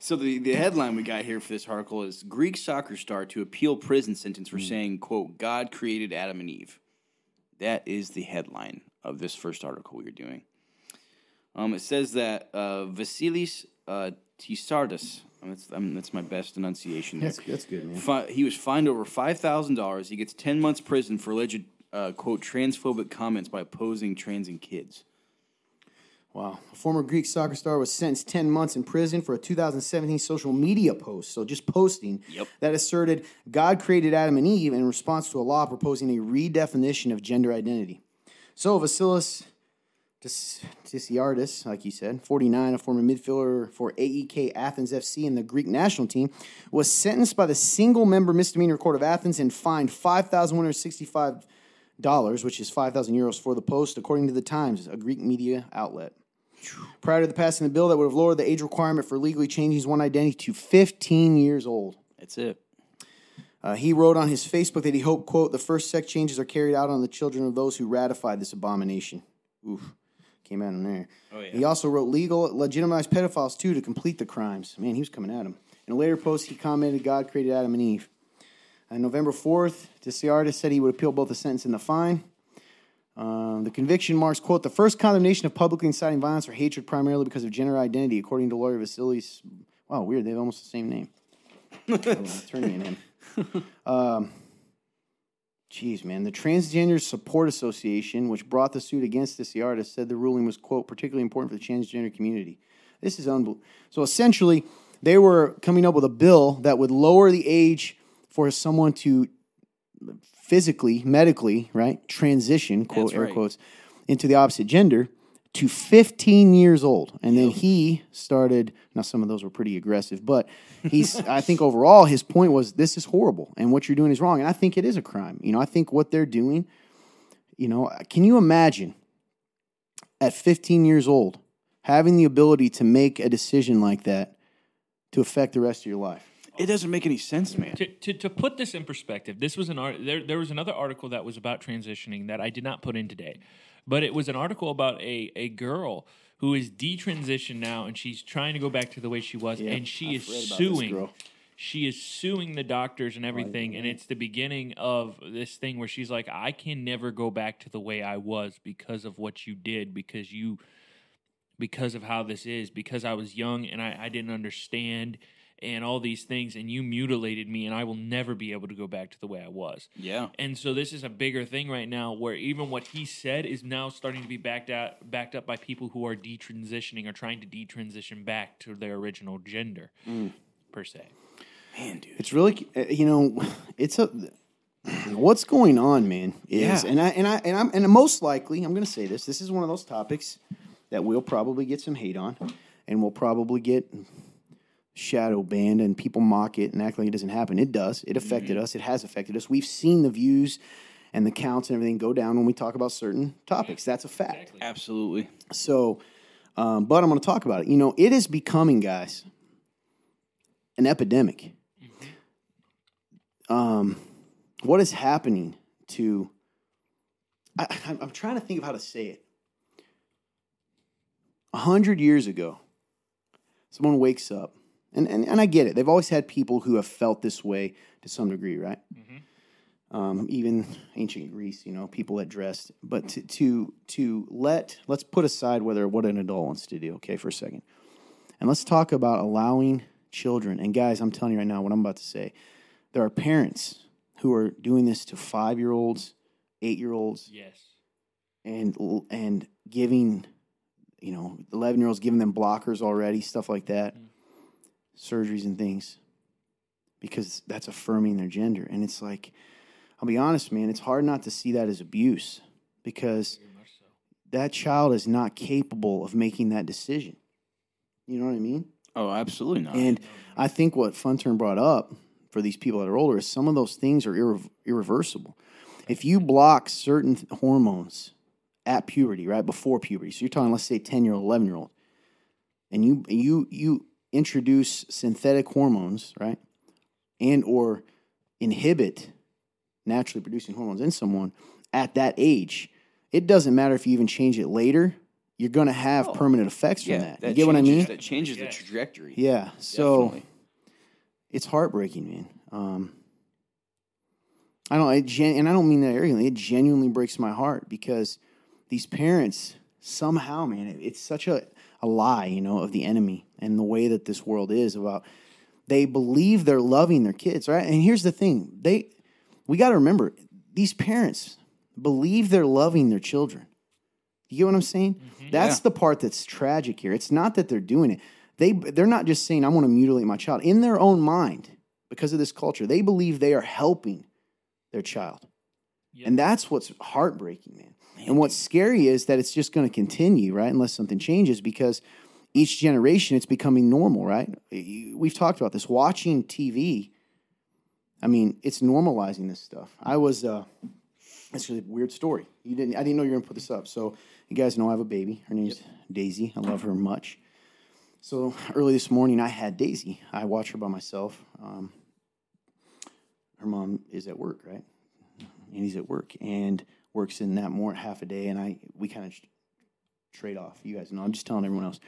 so the, the headline we got here for this article is Greek soccer star to appeal prison sentence for saying, quote, God created Adam and Eve. That is the headline of this first article we are doing. Um, it says that uh, Vasilis uh, Tisardis, um, that's, um, that's my best enunciation. That's that's good, man. Fi- he was fined over five thousand dollars. He gets ten months prison for alleged uh, quote transphobic comments by opposing trans and kids. Wow. A former Greek soccer star was sentenced 10 months in prison for a 2017 social media post. So just posting Yep. that asserted God created Adam and Eve in response to a law proposing a redefinition of gender identity. So Vasilis Tis- Tisiardis, like you said, 49, a former midfielder for AEK Athens FC and the Greek national team, was sentenced by the single member misdemeanor court of Athens and fined $5,165, which is 5,000 euros for the post, according to the Times, a Greek media outlet. Prior to the passing of the bill that would have lowered the age requirement for legally changing his one identity to 15 years old. That's it. Uh, he wrote on his Facebook that he hoped, quote, the first sex changes are carried out on the children of those who ratified this abomination. Oof. Came out him there. Oh, yeah. He also wrote legal, legitimized pedophiles too to complete the crimes. Man, he was coming at him. In a later post, he commented, God created Adam and Eve. On November 4th, Desiardis said he would appeal both the sentence and the fine. Um, the conviction marks, quote, the first condemnation of publicly inciting violence or hatred primarily because of gender identity, according to lawyer Vasilis. Wow, weird. They have almost the same name. attorney and him. Um, Jeez, man. The Transgender Support Association, which brought the suit against this the artist, said the ruling was, quote, particularly important for the transgender community. This is unbelievable. So essentially, they were coming up with a bill that would lower the age for someone to physically, medically, right, transition, quote, That's air right. quotes, into the opposite gender to 15 years old. And then he started, now some of those were pretty aggressive, but he's, I think overall his point was this is horrible and what you're doing is wrong. And I think it is a crime. You know, I think what they're doing, you know, can you imagine at 15 years old having the ability to make a decision like that to affect the rest of your life? It doesn't make any sense, man. To, to, to put this in perspective, this was an art. There, there was another article that was about transitioning that I did not put in today, but it was an article about a a girl who is detransitioned now, and she's trying to go back to the way she was, and she I've is suing. She is suing the doctors and everything, and it's the beginning of this thing where she's like, "I can never go back to the way I was because of what you did, because you." because of how this is, because I was young and I, I didn't understand and all these things, and you mutilated me, and I will never be able to go back to the way I was. Yeah. And so this is a bigger thing right now, where even what he said is now starting to be backed out, backed up by people who are detransitioning or trying to detransition back to their original gender, per se. Man, dude. It's really, uh, you know, it's a. What's going on, man? Is Yeah. and I and I and I'm and most likely I'm going to say this. This is one of those topics that we'll probably get some hate on, and we'll probably get shadow banned, and people mock it and act like it doesn't happen. It does. It affected us. It has affected us. We've seen the views and the counts and everything go down when we talk about certain topics. That's a fact. Exactly. Absolutely. So, um, but I'm going to talk about it. You know, it is becoming, guys, an epidemic. Um, what is happening to? I, I'm- I'm trying to think of how to say it. A hundred years ago, someone wakes up, and, and and I get it. They've always had people who have felt this way to some degree, right? um, even ancient Greece, you know, people that dressed. But to, to to let let's put aside whether what an adult wants to do, okay, for a second, and let's talk about allowing children. And guys, I'm telling you right now, what I'm about to say, there are parents who are doing this to five year olds, eight year olds, Yes. and and giving, you know, eleven year olds giving them blockers already, stuff like that, surgeries and things, because that's affirming their gender. And it's like, I'll be honest, man, it's hard not to see that as abuse because so. that child is not capable of making that decision. You know what I mean? Oh, absolutely not. And I think what Fun Turn brought up for these people that are older is some of those things are irre- irreversible. If you block certain th- hormones at puberty, right before puberty, so you're talking, let's say, ten year old, eleven year old, and you you you introduce synthetic hormones, right, and or inhibit naturally producing hormones in someone at that age, it doesn't matter if you even change it later. You're going to have Oh. permanent effects from yeah, that. You get what I mean? That changes Yes. the trajectory. Yeah. So Definitely. it's heartbreaking, man. Um, I don't, I gen, and I don't mean that arrogantly. It genuinely breaks my heart because these parents somehow, man, it, it's such a, a lie, you know, of the enemy and the way that this world is about. They believe they're loving their kids, right? And here's the thing: they, we got to remember, these parents believe they're loving their children. You get what I'm saying? Mm-hmm. That's Yeah. the part that's tragic here. It's not that they're doing it. They they're not just saying I want to mutilate my child. In their own mind, because of this culture, they believe they are helping their child. Yep. And that's what's heartbreaking, man. And what's scary is that it's just going to continue, right? Unless something changes because each generation it's becoming normal, right? We've talked about this watching TV. I mean, it's normalizing this stuff. I was uh it's a weird story. You didn't I didn't know you were going to put this up. So, you guys know I have a baby. Her name's Daisy. I love her much. So early this morning, I had Daisy. I watch her by myself. Um, her mom is at work, right? And he's at work and works in that more half a day. And I we kind of trade off. You guys know. I'm just telling everyone else.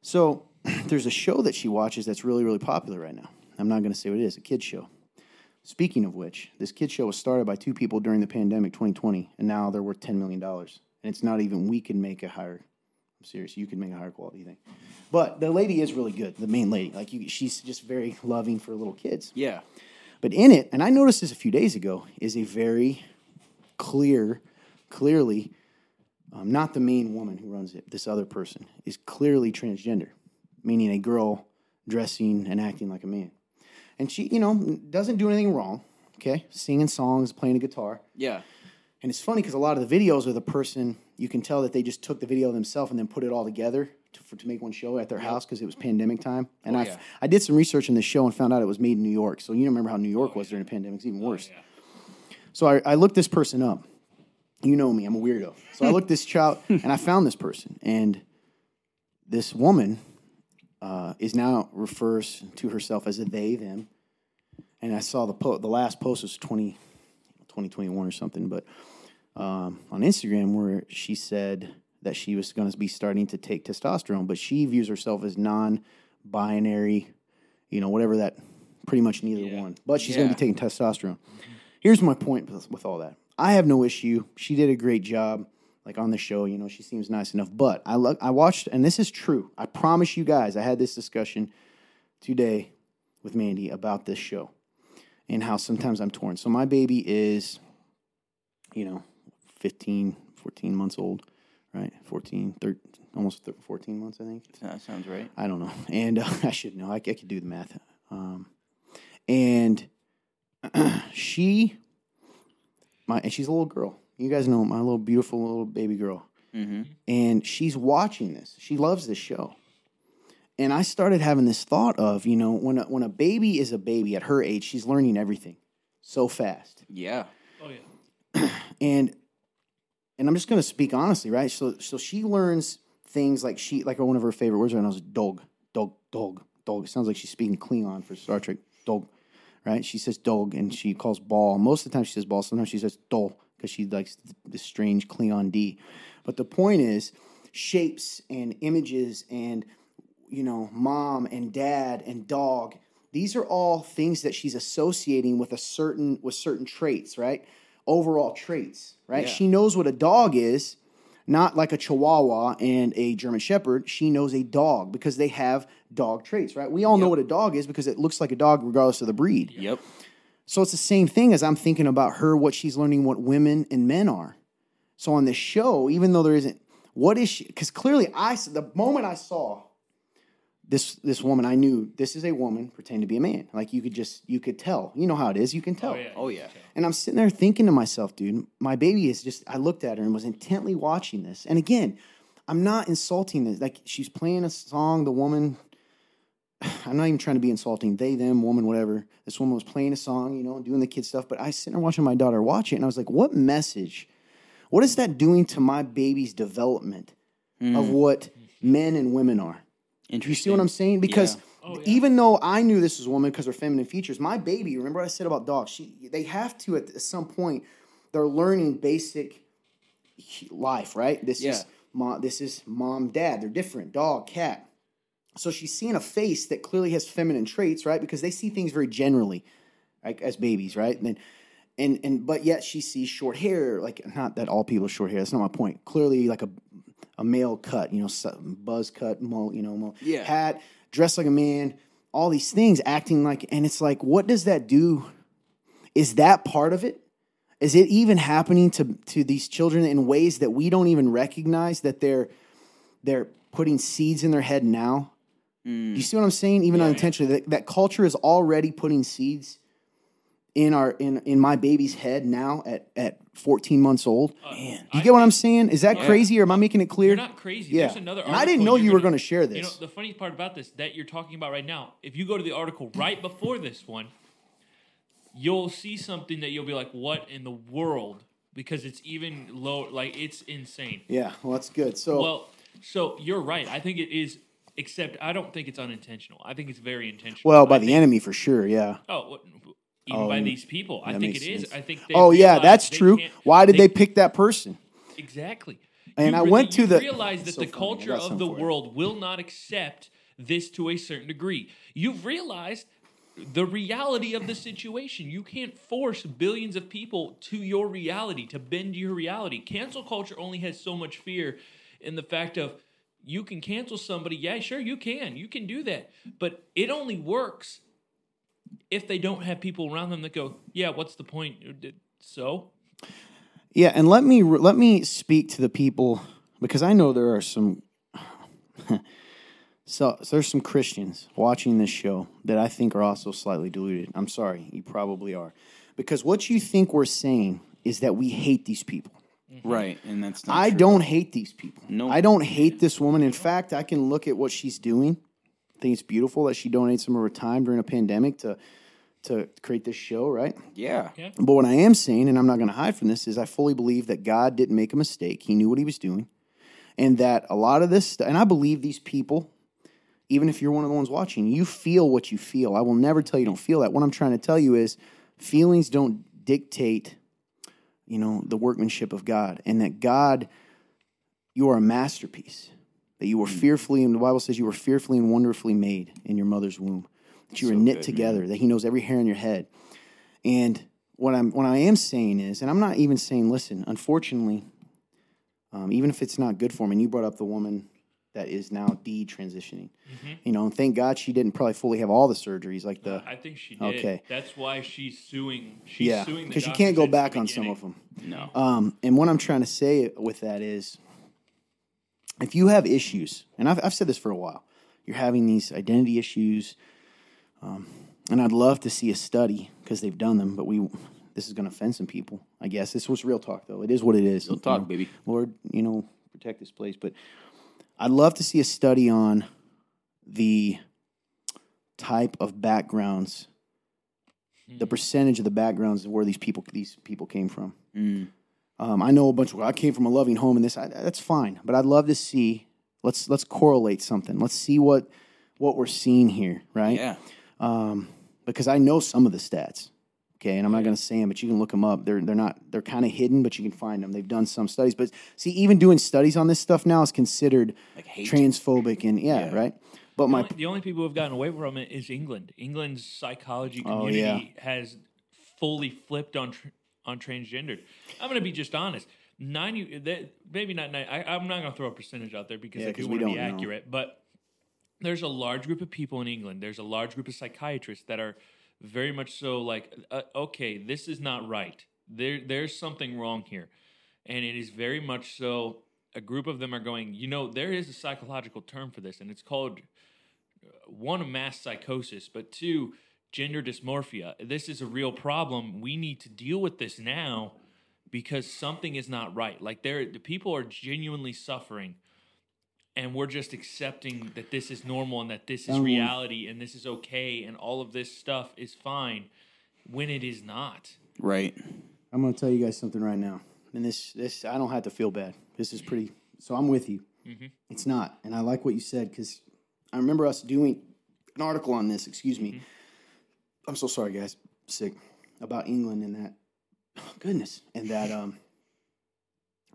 So there's a show that she watches that's really really popular right now. I'm not going to say what it is. A kids show. Speaking of which, this kids show was started by two people during the pandemic 2020, and now they're worth $10 million. And it's not even we can make a higher. I'm serious. You can make a higher quality thing. But the lady is really good. The main lady, like you, she's just very loving for little kids. Yeah. But in it, and I noticed this a few days ago, is a very clear, clearly, um, not the main woman who runs it. This other person is clearly transgender, meaning a girl dressing and acting like a man. And she, you know, doesn't do anything wrong. Okay, singing songs, playing a guitar. Yeah. And it's funny because a lot of the videos are the person you can tell that they just took the video themselves and then put it all together to, for, to make one show at their house because it was pandemic time. And I yeah. I did some research in the show and found out it was made in New York. So you remember how New York was during the pandemic? It's even worse. So I, I looked this person up. You know me, I'm a weirdo. So I looked this child and I found this person. And this woman uh, is now refers to herself as a they, them. And I saw the po- the last post was 20, 2021 or something, but um, on Instagram where she said that she was going to be starting to take testosterone, but she views herself as non-binary, you know, whatever that, pretty much neither Yeah. one. But she's going to be taking testosterone. Here's my point with, with all that. I have no issue. She did a great job, like on the show. You know, she seems nice enough. But I look, I watched, and this is true. I promise you guys, I had this discussion today with Mandy about this show and how sometimes I'm torn. So my baby is, you know, 15, 14 months old, right? 14, 13, almost thir- 14 months, I think. That sounds right. I don't know. And uh, I should know. I could do the math. Um, and she, my, and she's a little girl. You guys know my little beautiful little baby girl. Mm-hmm. And she's watching this. She loves this show. And I started having this thought of, you know, when a, when a baby is a baby at her age, she's learning everything so fast. Yeah. Oh yeah. and and I'm just gonna speak honestly, right? So so she learns things like she like one of her favorite words right now is dog, dog, dog, dog. It sounds like she's speaking Klingon for Star Trek. Dog, right? She says dog and she calls ball. Most of the time she says ball. Sometimes she says dog because she likes this strange Klingon D. But the point is shapes and images and you know mom and dad and dog. These are all things that she's associating with a certain with certain traits, right? Overall traits, right? Yeah. She knows what a dog is, not like a Chihuahua and a German Shepherd. She knows a dog because they have dog traits, right? We all know what a dog is because it looks like a dog regardless of the breed. Yep. So it's the same thing as I'm thinking about her, what she's learning, what women and men are. So on this show, even though there isn't, what is she? Because clearly, I the moment I saw this this woman, I knew this is a woman pretending to be a man. Like you could just you could tell. You know how it is. You can tell. Oh yeah. Oh, And I'm sitting there thinking to myself, dude, my baby is just, I looked at her and was intently watching this. And again, I'm not insulting this. Like she's playing a song, the woman, I'm not even trying to be insulting, they, them, woman, whatever. This woman was playing a song, you know, doing the kid stuff. But I sitting there watching my daughter watch it and I was like, what message, what is that doing to my baby's development of hmm. what men and women are? You see what I'm saying? Because oh, even though I knew this was a woman because her feminine features, my baby, remember what I said about dogs? She, they have to at some point, they're learning basic life, right? This Yeah. is mom, this is mom, dad. They're different, dog, cat. So she's seeing a face that clearly has feminine traits, right? Because they see things very generally, like as babies, right? And and and but yet she sees short hair, like not that all people have short hair. That's not my point. Clearly, like a a male cut, you know, buzz cut, mo, you know, Yeah. hat, dressed like a man, all these things, acting like, and it's like, what does that do? Is that part of it? Is it even happening to to these children in ways that we don't even recognize that they're they're putting seeds in their head now? Do you see what I'm saying? Even unintentionally, that, that culture is already putting seeds in our in in my baby's head now at at 14 months old. Uh, Man, you get what I'm saying? Is that crazy, or am I making it clear? You're not crazy. Yeah. There's another And I didn't know you you're were gonna share this. You know, this. the funny part about this that you're talking about right now, if you go to the article right before this one, you'll see something that you'll be like, "What in the world?" Because it's even low, like it's insane. Yeah, well, that's good. So Well, so you're right. I think it is, except I don't think it's unintentional. I think it's very intentional. well, by I the think- enemy for sure. Yeah. Oh, even by um, these people, I think it is. sense. I think. They Oh yeah, that's they true. Why did they pick that person? Exactly. And You I re- went to the- realize that So the funny. Culture of the world will not accept this to a certain degree. You've realized the reality of the situation. You can't force billions of people to your reality, to bend your reality. Cancel culture only has so much fear in the fact of you can cancel somebody. Yeah, sure, you can. You can do that. But it only works if they don't have people around them that go, yeah, what's the point? So? Yeah, and let me let me speak to the people because I know there are some. so, so there's some Christians watching this show that I think are also slightly deluded. I'm sorry, you probably are, because what you think we're saying is that we hate these people. Mm-hmm. Right, and that's not I true. don't hate these people. No. I don't hate this woman. In fact, I can look at what she's doing. I think it's beautiful that she donates some of her time during a pandemic to to create this show, right? Yeah. But what I am saying, and I'm not going to hide from this, is I fully believe that God didn't make a mistake. He knew what he was doing. And that a lot of this, st- and I believe these people, even if you're one of the ones watching, you feel what you feel. I will never tell you don't feel that. What I'm trying to tell you is feelings don't dictate, you know, the workmanship of God. And that God, you are a masterpiece. That you were fearfully, and the Bible says you were fearfully and wonderfully made in your mother's womb. That you were So knit good, together. That He knows every hair on your head. And what I'm what I am saying is, and I'm not even saying, listen, unfortunately, um, even if it's not good for me, and you brought up the woman that is now detransitioning, you know, and thank God she didn't probably fully have all the surgeries like the I think she did. Okay. That's why she's suing. She's yeah, suing because you can't go back on some of them. No. Um, and what I'm trying to say with that is, if you have issues, and I've, I've said this for a while, you're having these identity issues, um, and I'd love to see a study because they've done them, but we this is going to offend some people. I guess this was real talk, though. It is what it is. Real you talk, know. baby. Lord, you know, protect this place. But I'd love to see a study on the type of backgrounds the percentage of the backgrounds of where these people these people came from. Um, I know a bunch of. I came from a loving home, and this I, that's fine. But I'd love to see. Let's let's correlate something. Let's see what what we're seeing here, right? Yeah. um, because I know some of the stats. Okay, and I'm not going to say them, but you can look them up. They're they're not they're kind of hidden, but you can find them. They've done some studies, but see, even doing studies on this stuff now is considered Like transphobic and yeah, Yeah. right. But The my only, the only people who've gotten away from it is England. England's psychology Oh, community has fully flipped on tr- on transgendered. I'm going to be just honest. Ninety, they, maybe not. 90, I, I'm not going to throw a percentage out there because Yeah, I do want to be don't know. accurate. But there's a large group of people in England. There's a large group of psychiatrists that are very much so like, uh, okay, this is not right. There, there's something wrong here, and it is very much so. A group of them are going. You know, there is a psychological term for this, and it's called one, mass psychosis, but two, gender dysmorphia. This is a real problem. We need to deal with this now because something is not right. Like there, the people are genuinely suffering, and we're just accepting that this is normal and that this is Um, reality and this is okay and all of this stuff is fine when it is not. Right. I'm going to tell you guys something right now, and this this I don't have to feel bad. This is pretty. So I'm with you. It's not, and I like what you said because I remember us doing an article on this. Excuse me. I'm so sorry, guys. Sick about England and that. Oh, goodness, and that um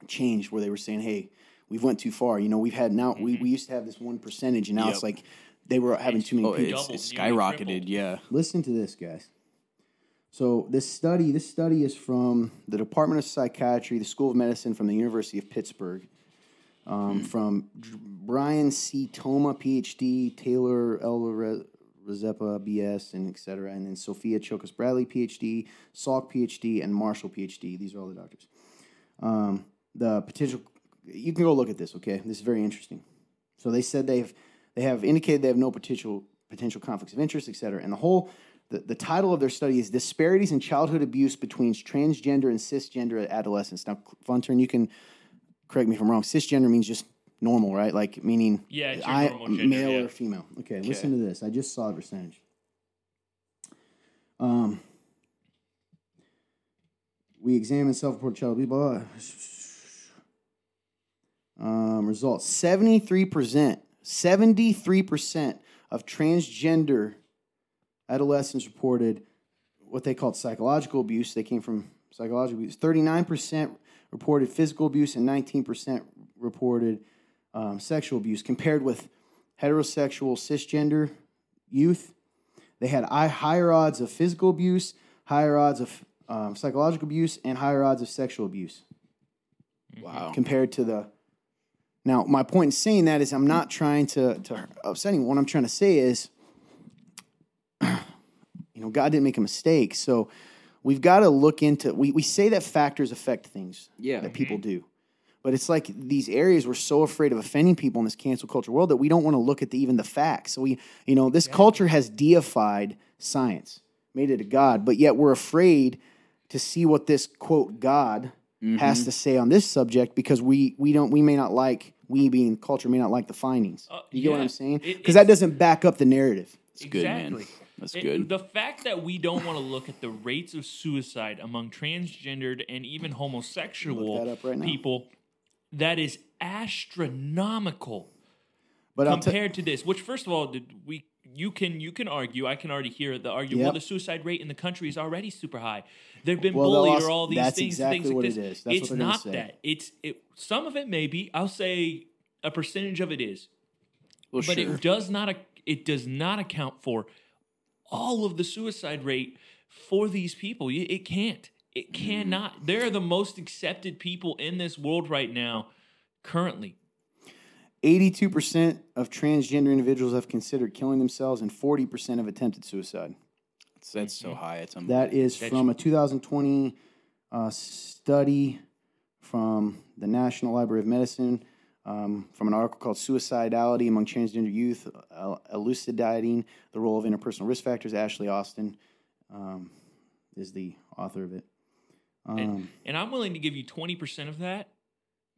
changed where they were saying, "Hey, we've went too far." You know, we've had now we, we used to have this one percentage, and now it's like they were having too many Oh, people. it's, it's skyrocketed. Yeah. Listen to this, guys. So this study, this study is from the Department of Psychiatry, the School of Medicine from the University of Pittsburgh, um, from Dr- Brian C. Thoma, PhD, Taylor L. Re- Rezeppa, BS, and et cetera, and then Sophia Choukas-Bradley, PhD, Salk, PhD, and Marshal, PhD. These are all the doctors. Um, the potential, you can go look at this. Okay, this is very interesting. So they said they've they have indicated they have no potential potential conflicts of interest, et cetera. And the whole the, the title of their study is disparities in childhood abuse between transgender and cisgender adolescents. Now, Funturn, you can correct me if I'm wrong. Cisgender means just normal, right? Like meaning Yeah, I, gender, male yeah. or female. Okay, listen to this. I just saw the percentage. Um, we examined self-reported child abuse. Blah, blah. Um, results: seventy-three percent, seventy-three percent of transgender adolescents reported what they called psychological abuse. They came from psychological abuse. Thirty-nine percent reported physical abuse, and nineteen percent reported um, sexual abuse. Compared with heterosexual cisgender youth, they had higher odds of physical abuse, higher odds of um, psychological abuse, and higher odds of sexual abuse Wow. compared to the. Now, my point in saying that is, I'm not trying to to upset anyone. What I'm trying to say is, you know, God didn't make a mistake, so we've got to look into. We we say that factors affect things Yeah. that people do, but it's like these areas we're so afraid of offending people in this cancel culture world that we don't want to look at the, even the facts. So we, you know, this culture has deified science, made it a god, but yet we're afraid to see what this quote God has to say on this subject because we we don't we may not like we being culture may not like the findings. Uh, you get what. I'm saying? Because that doesn't back up the narrative. That's good, man. Exactly. That's It- good. The fact that we don't want to look at the rates of suicide among transgendered and even homosexual that up right now. people, that is astronomical But I'll t- compared to this. Which, first of all, did we you can you can argue. I can already hear the argument. Well, the suicide rate in the country is already super high. They've been Well, bullied or all these that's things. exactly things like what this. is. That's it's not that. It's it. Some of it maybe. I'll say a percentage of it is well, but sure. it does not it does not account for all of the suicide rate for these people. It can't. It cannot. They're the most accepted people in this world right now, currently. 82% of transgender individuals have considered killing themselves and 40% have attempted suicide. That's, that's so high. It's Mm-hmm. That is That's- from a 2020 uh, study from the National Library of Medicine, um, from an article called Suicidality Among Transgender Youth, uh, Elucidating the Role of Interpersonal Risk Factors. Ashley Austin um, is the author of it. Um, And, and I'm willing to give you 20% of that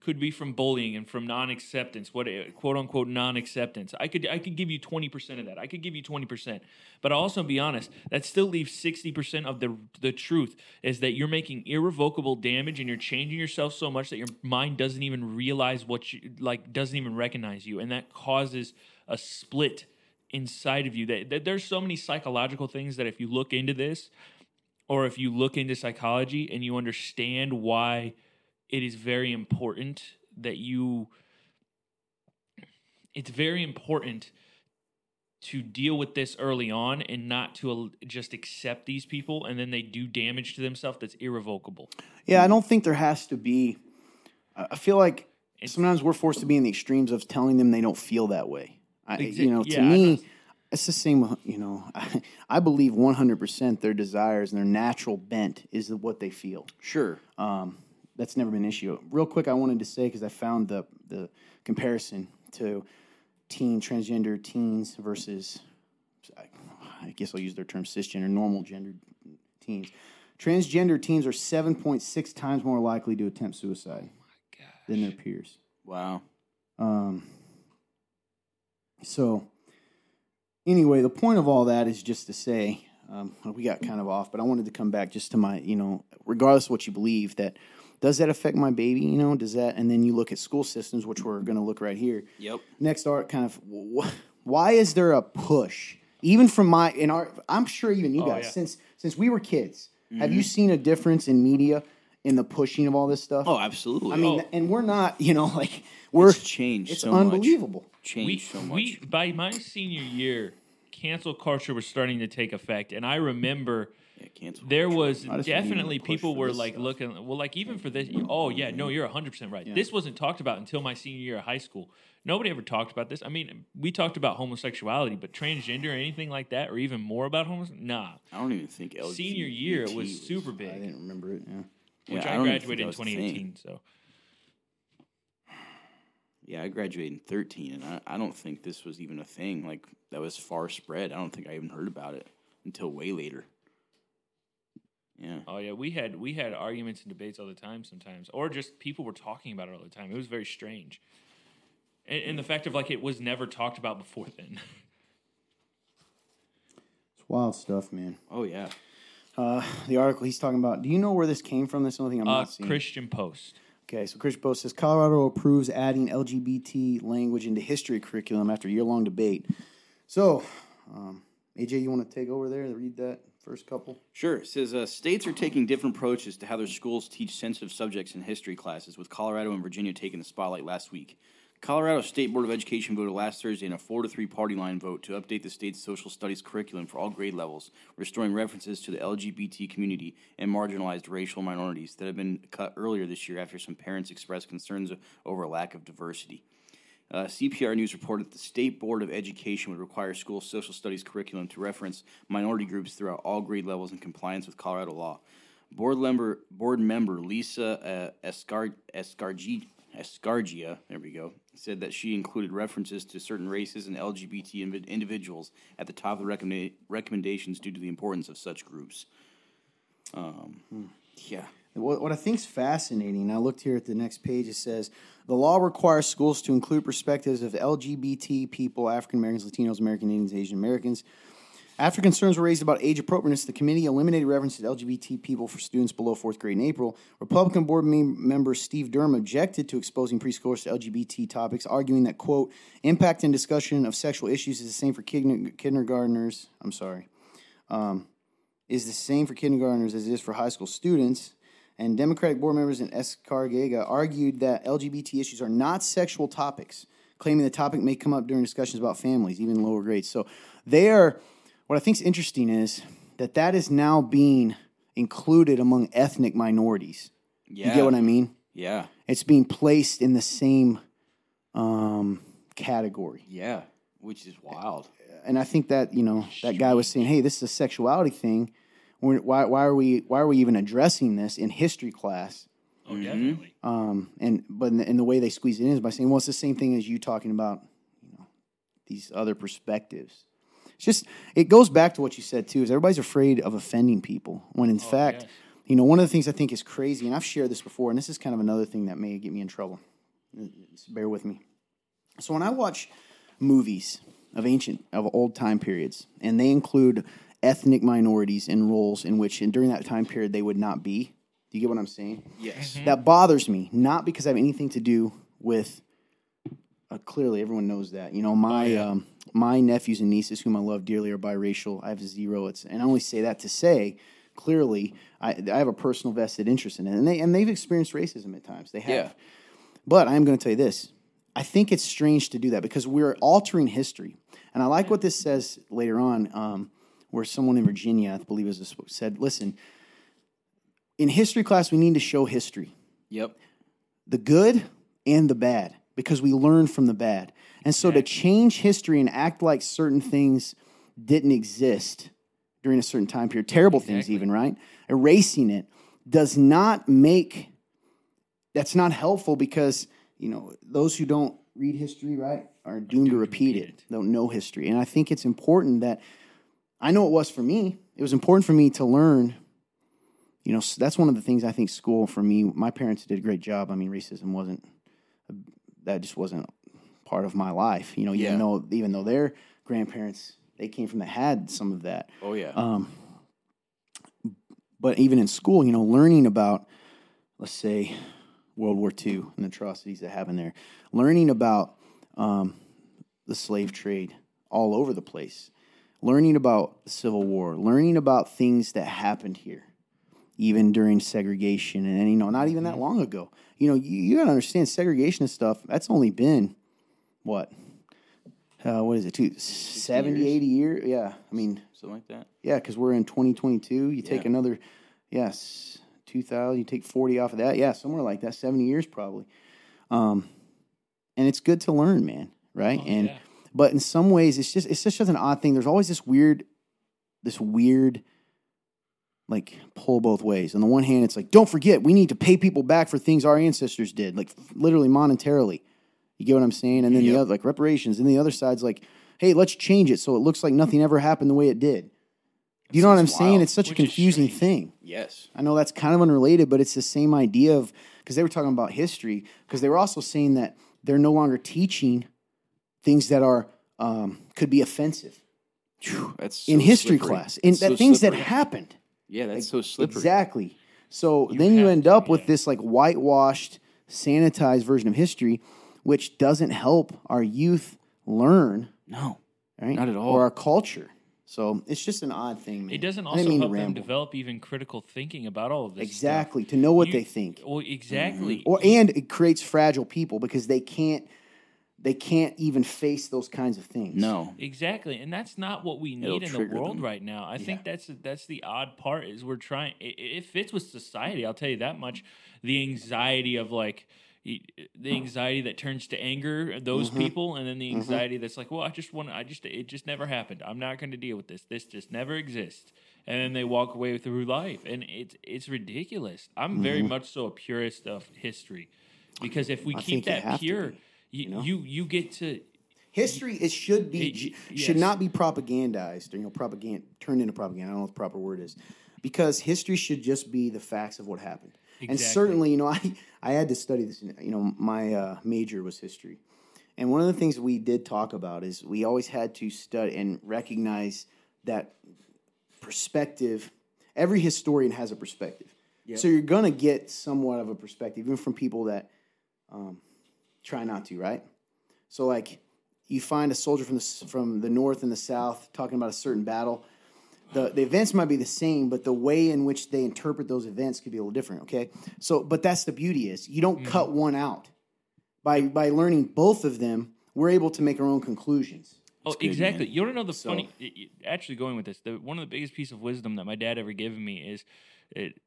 could be from bullying and from non-acceptance, what quote unquote non-acceptance. I could I could give you 20% of that. I could give you 20%. But I'll also be honest, that still leaves 60% of the the truth is that you're making irrevocable damage and you're changing yourself so much that your mind doesn't even realize what you like doesn't even recognize you and that causes a split inside of you that, that there's so many psychological things that if you look into this or if you look into psychology and you understand why it is very important that you it's very important to deal with this early on and not to just accept these people and then they do damage to themselves that's irrevocable. Yeah, I don't think there has to be. I feel like sometimes we're forced to be in the extremes of telling them they don't feel that way. I, you know, to yeah, me. It's the same. You know, I, I believe one hundred percent their desires and their natural bent is what they feel. Sure. Um, that's never been an issue. Real quick, I wanted to say because I found the the comparison to teen transgender teens versus, I, I guess I'll use their term cisgender, normal gender teens. Transgender teens are seven point six times more likely to attempt suicide than their peers. Wow. Um, so, anyway, the point of all that is just to say um, we got kind of off, but I wanted to come back just to my, you know, regardless of what you believe, that does that affect my baby? You know, does that? And then you look at school systems, which we're going to look right here. Yep. Next art, kind of, wh- why is there a push, even from my in our? I'm sure even you guys, yeah. since since we were kids, have you seen a difference in media in the pushing of all this stuff? Oh, absolutely. I mean, Oh. and we're not, you know, like we're It's changed It's so much. unbelievable. changed we, so much. we by my senior year, cancel culture was starting to take effect, and I remember yeah, there was definitely need to push people were like stuff. looking well like even for this oh yeah no you're 100% right this wasn't talked about until my senior year of high school nobody ever talked about this i mean we talked about homosexuality but transgender or anything like that or even more about homosexuality nah I don't even think LGBT senior year it was super big. I didn't remember it. Yeah. which Yeah, i, think graduated in that was a thing. 2018 so Yeah, I graduated in 13, and I, I don't think this was even a thing. Like, that was far spread. I don't think I even heard about it until way later. Yeah. oh yeah we had we had arguments and debates all the time sometimes or just people were talking about it all the time it was very strange and, and the fact of like it was never talked about before then It's wild stuff, man. Oh, yeah. Uh, the article he's talking about. Do you know where this came from? That's the only thing I'm uh, not seeing. christian post Okay, so Chris Post says Colorado approves adding LGBT language into history curriculum after year long debate. So, um, AJ, you want to take over there and read that first couple? Sure. It says uh, states are taking different approaches to how their schools teach sensitive subjects in history classes, with Colorado and Virginia taking the spotlight last week. Colorado State Board of Education voted last Thursday in a four to three party line vote to update the state's social studies curriculum for all grade levels, restoring references to the LGBT community and marginalized racial minorities that had been cut earlier this year after some parents expressed concerns over a lack of diversity. Uh, CPR News reported that the State Board of Education would require school social studies curriculum to reference minority groups throughout all grade levels in compliance with Colorado law. Board member, board member Lisa uh, Escar, Escargi, Escargia, there we go, said that she included references to certain races and LGBT invi- individuals at the top of the recommenda- recommendations due to the importance of such groups. Um, yeah. What, what I think is fascinating, I looked here at the next page, it says the law requires schools to include perspectives of LGBT people, African Americans, Latinos, American Indians, Asian Americans. After concerns were raised about age appropriateness, the committee eliminated reference to LGBT people for students below fourth grade in April. Republican board member Steve Durham objected to exposing preschoolers to LGBT topics, arguing that, quote, impact and discussion of sexual issues is the same for kinder- kindergartners. I'm sorry um, is the same for kindergartners as it is for high school students. And Democratic board members in Escárcega argued that LGBT issues are not sexual topics, claiming the topic may come up during discussions about families, even lower grades. So they are, what I think is interesting is that that is now being included among ethnic minorities. Yeah. You get what I mean? Yeah. It's being placed in the same um, category. Yeah. Which is wild. and I think that you know that guy was saying, "Hey, this is a sexuality thing. We're, why, why are we why are we even addressing this in history class?" oh definitely Um, and but in the, in the way they squeeze it in is by saying, "Well, it's the same thing as you talking about, you know, these other perspectives." It's just it goes back to what you said too. Is everybody's afraid of offending people when in fact yes. You know, one of the things I think is crazy, and I've shared this before, and this is kind of another thing that may get me in trouble. Just bear with me. So when I watch movies of ancient, of old time periods, and they include ethnic minorities in roles in which, and during that time period, they would not be. Do you get what I'm saying? Yes. That bothers me, not because I have anything to do with. Uh, clearly, everyone knows that. You know, my um, my nephews and nieces, whom I love dearly, are biracial. I have zero. It's and I only say that to say, clearly, I, I have a personal vested interest in it, and they and they've experienced racism at times. They have. Yeah. But I'm going to tell you this: I think it's strange to do that because we're altering history, and I like what this says later on, um, where someone in Virginia, I believe, is said, "Listen." In history class, we need to show history Yep. the good and the bad because we learn from the bad. And so to change history and act like certain things didn't exist during a certain time period, terrible things even, right? Erasing it does not make that's not helpful because, you know, those who don't read history, right, are doomed to repeat it. Don't know history. And I think it's important that I know it was for me. It was important for me to learn you know, that's one of the things I think school for me, my parents did a great job. I mean, racism wasn't, that just wasn't part of my life, you know, even Yeah. though, even though their grandparents, they came from that, had some of that. Oh yeah. Um, but even in school, you know, learning about, let's say, World War II and the atrocities that happened there, learning about um, the slave trade all over the place, learning about the Civil War, learning about things that happened here, even during segregation, and you know, not even that long ago. You know, you, you gotta understand segregation and stuff. That's only been what. Uh, what is it? Two, 70, years? 80 years? Yeah. I mean, Something like that. yeah, because we're in 2022. You take Yeah. another, yes, 2000. You take 40 off of that. Yeah, somewhere like that. 70 years probably. Um, and it's good to learn, man. Right. Oh, and yeah. but in some ways, it's just it's just such an odd thing. There's always this weird, this weird, like pull both ways. On the one hand, it's like don't forget we need to pay people back for things our ancestors did, like literally monetarily. You get what I'm saying? And then the other like reparations. And the other side's like, hey, let's change it so it looks like nothing ever happened the way it did. Do you know what I'm That's saying? It's such a confusing thing. Yes. I know that's kind of unrelated, but it's the same idea of because they were talking about history because they were also saying that they're no longer teaching things that are um, could be offensive that's in history slippery. class, in that so things that happened. Yeah, that's so slippery. Exactly. So You then you end to, up with this like whitewashed, sanitized version of history, which doesn't help our youth learn, No. right? Not at all. Or our culture. So it's just an odd thing, man. It doesn't I also help them develop even critical thinking about all of this. stuff. Exactly to know what You- they think. Well, exactly. Mm-hmm. or and it creates fragile people because they can't they can't even face those kinds of things. No. Exactly, and that's not what we It'll need in the world them. right now. I think that's that's the odd part is we're trying. It, it fits with society. I'll tell you that much. The anxiety of like y- the anxiety that turns to anger, those Mm-hmm. people, and then the anxiety that's like, well, I just want, I just, it just never happened. I'm not going to deal with this. This just never exists. And then they walk away through life, and it's it's ridiculous. I'm very much so a purist of history because if we Mm-hmm. I keep that pure, be, you, know? you you get to History it should be It- should yes. not be propagandized or you know propaganda turned into propaganda. I don't know what the proper word is. Because history should just be the facts of what happened. And certainly, you know, I I had to study this. You know, my uh, major was history. And one of the things we did talk about is we always had to study and recognize that perspective. Every historian has a perspective. So you're going to get somewhat of a perspective, even from people that um, try not to, right? So, like, you find a soldier from the, from the north and the south talking about a certain battle. The, the events might be the same, but the way in which they interpret those events could be a little different, okay? So, but that's the beauty is you don't mm-hmm. cut one out. By, by learning both of them, we're able to make our own conclusions. Oh, good, exactly. man. You want to know the So- funny? i- i- Actually, going with this, the, one of the biggest piece of wisdom that my dad ever given me is, it,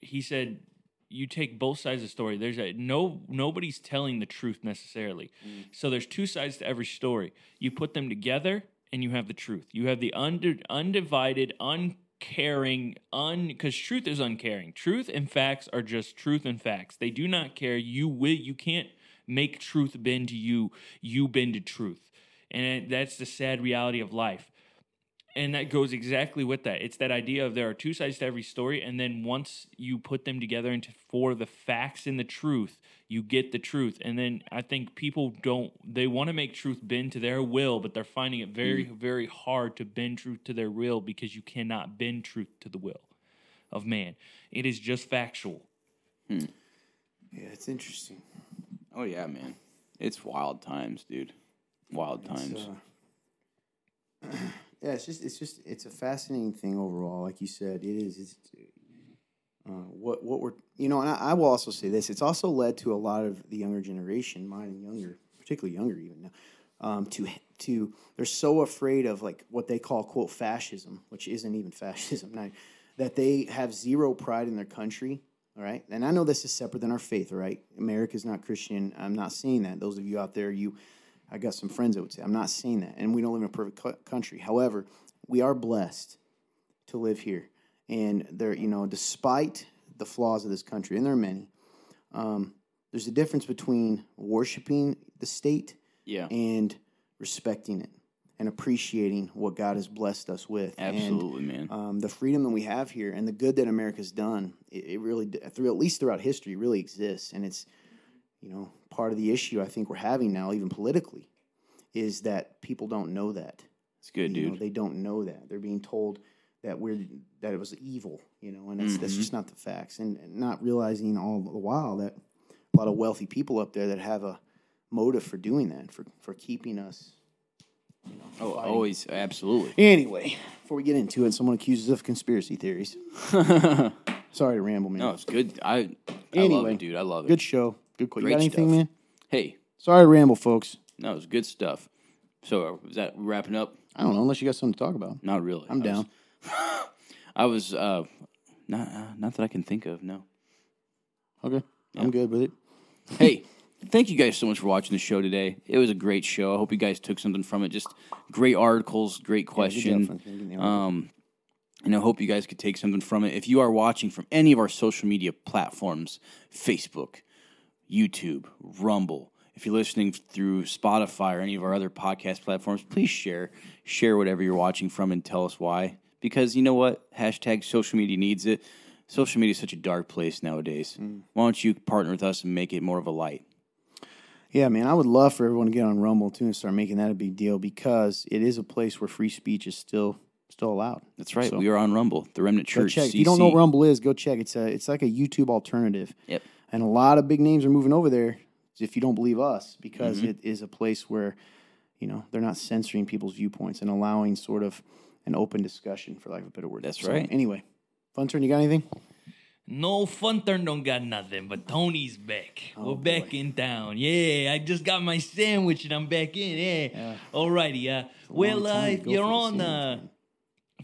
he said, "You take both sides of the story. There's a no nobody's telling the truth necessarily. Mm. So there's two sides to every story. You put them together, and you have the truth. You have the under, undivided, uncaring, un because truth is uncaring. Truth and facts are just truth and facts. They do not care. You will. You can't." Make truth bend to you. You bend to truth and that's the sad reality of life And that goes exactly with that. It's that idea of there are two sides to every story, and then once you put them together into for the facts and the truth, you get the truth. And then I think people don't they want to make truth bend to their will, but they're finding it very, mm. very hard to bend truth to their will because you cannot bend truth to the will of man. It is just factual. Hmm. Yeah, it's interesting. Oh yeah, man. It's wild times, dude. Wild times. Uh, yeah, it's just it's just it's a fascinating thing overall. Like you said, it is. It's uh, what what we're you know, and I, I will also say this. It's also led to a lot of the younger generation, mine and younger, particularly younger even now, um, to to they're so afraid of like what they call quote fascism, which isn't even fascism, now, that they have zero pride in their country. All right, and I know this is separate than our faith. All right, America's not Christian. I'm not saying that. Those of you out there, you I got some friends that would say, I'm not saying that. And we don't live in a perfect co- country. However, we are blessed to live here. And there, you know, despite the flaws of this country, and there are many, um, there's a difference between worshiping the state Yeah. and respecting it and appreciating what God has blessed us with. And, Absolutely, man. um, the freedom that we have here and the good that America's done, it, it really, through at least throughout history, really exists. And it's, you know, part of the issue I think we're having now, even politically, is that people don't know that. It's good, You know, dude. they don't know that. They're being told that we're that it was evil, you know, and that's Mm-hmm. that's just not the facts. And, and not realizing all the while that a lot of wealthy people up there that have a motive for doing that, for for keeping us. Oh, always, absolutely. Anyway, before we get into it, someone accuses us of conspiracy theories. Sorry to ramble, man. No, it's good. I, I love Anyway, it, dude. I love it. Good show. Good. Qu- you got anything, stuff. man? Hey, Sorry to ramble, folks. no, it's good stuff. So, uh, is that wrapping up? I don't know unless you got something to talk about. Not really. I'm I was- down. I was, uh, not, uh, not that I can think of. No. Okay, I'm good with it. hey, thank you guys so much for watching the show today. It was a great show. I hope you guys took something from it. Just great articles, great question. Good deal. Um, and I hope you guys could take something from it. If you are watching from any of our social media platforms, Facebook, YouTube, Rumble, if you're listening through Spotify or any of our other podcast platforms, please share. Share whatever you're watching from and tell us why. Because you know what? Hashtag social media needs it. Social media is such a dark place nowadays. Mm. Why don't you partner with us and make it more of a light? Yeah, man, I would love for everyone to get on Rumble too and start making that a big deal because it is a place where free speech is still still allowed. That's right. So- we are on Rumble, the Remnant Go Church. check. If you don't know what Rumble is, go check. It's a it's like a YouTube alternative. Yep. And a lot of big names are moving over there. If you don't believe us, because Mm-hmm. it is a place where, you know, they're not censoring people's viewpoints and allowing sort of an open discussion, for lack of a better word. That's So, right. Anyway, fun turn. You got anything? No fun turn don't got nothing, but Tony's back. Oh, We're back in town. Yeah, I just got my sandwich and I'm back in. Yeah. Alrighty. Uh, well, long uh, time to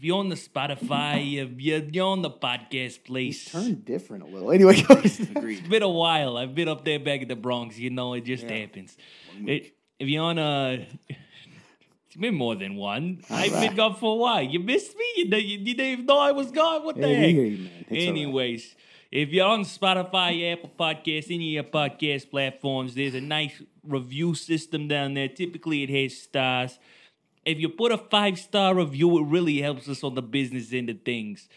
if you're on sandwich, man. if you're on the Spotify, if you're, you're on the podcast place. Turn different a little. Anyway. Agreed. It's been a while. I've been up there back in the Bronx. You know, it just happens. It, if you're on a, it's been more than one. I've been gone for a while. You missed me. You, you, you didn't even know I was gone. What the Hey, heck? hear you, man. It's. Anyways, if you're on Spotify, Apple Podcasts, any of your podcast platforms, there's a nice review system down there. Typically, it has stars. If you put a five star review, it really helps us on the business end of things.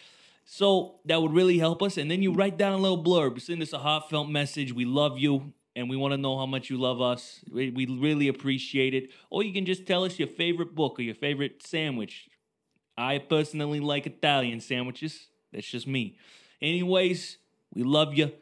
So that would really help us. And then you write down a little blurb, send us a heartfelt message. We love you and we want to know how much you love us. We, we really appreciate it. Or you can just tell us your favorite book or your favorite sandwich. I personally like Italian sandwiches. That's just me. Anyways, we love you.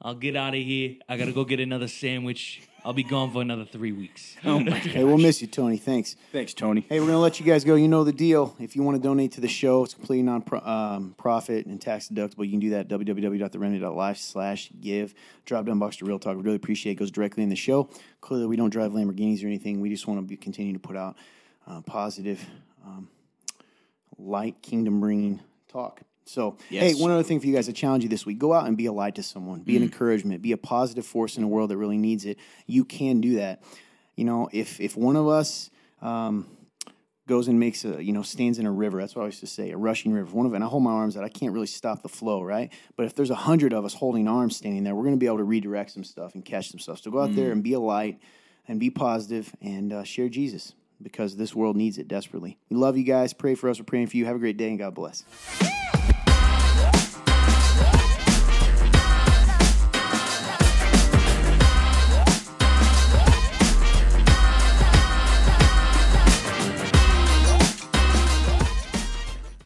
I'll get out of here. I got to go get another sandwich. I'll be gone for another three weeks. Oh my Hey, we'll miss you, Tony. Thanks. Thanks, Tony. Hey, we're gonna let you guys go. You know the deal. If you want to donate to the show, it's completely non-profit and tax deductible. You can do that at www.theremedy.life slash give. Drop down box to Real Talk. We really appreciate it. It goes directly in the show. Clearly, we don't drive Lamborghinis or anything. We just want to be, continue to put out uh, positive, um, light, kingdom-bringing talk. So, hey, one other thing for you guys, I challenge you this week: go out and be a light to someone, be an encouragement, be a positive force in a world that really needs it. You can do that. You know, if if one of us um, goes and makes a, you know, stands in a river. That's what I used to say, a rushing river. One of, and I hold my arms out. I can't really stop the flow, right? But if there's a hundred of us holding arms standing there, we're going to be able to redirect some stuff and catch some stuff. So go out there and be a light and be positive and uh, share Jesus. because this world needs it desperately. We love you guys. Pray for us. We're praying for you. Have a great day and God bless.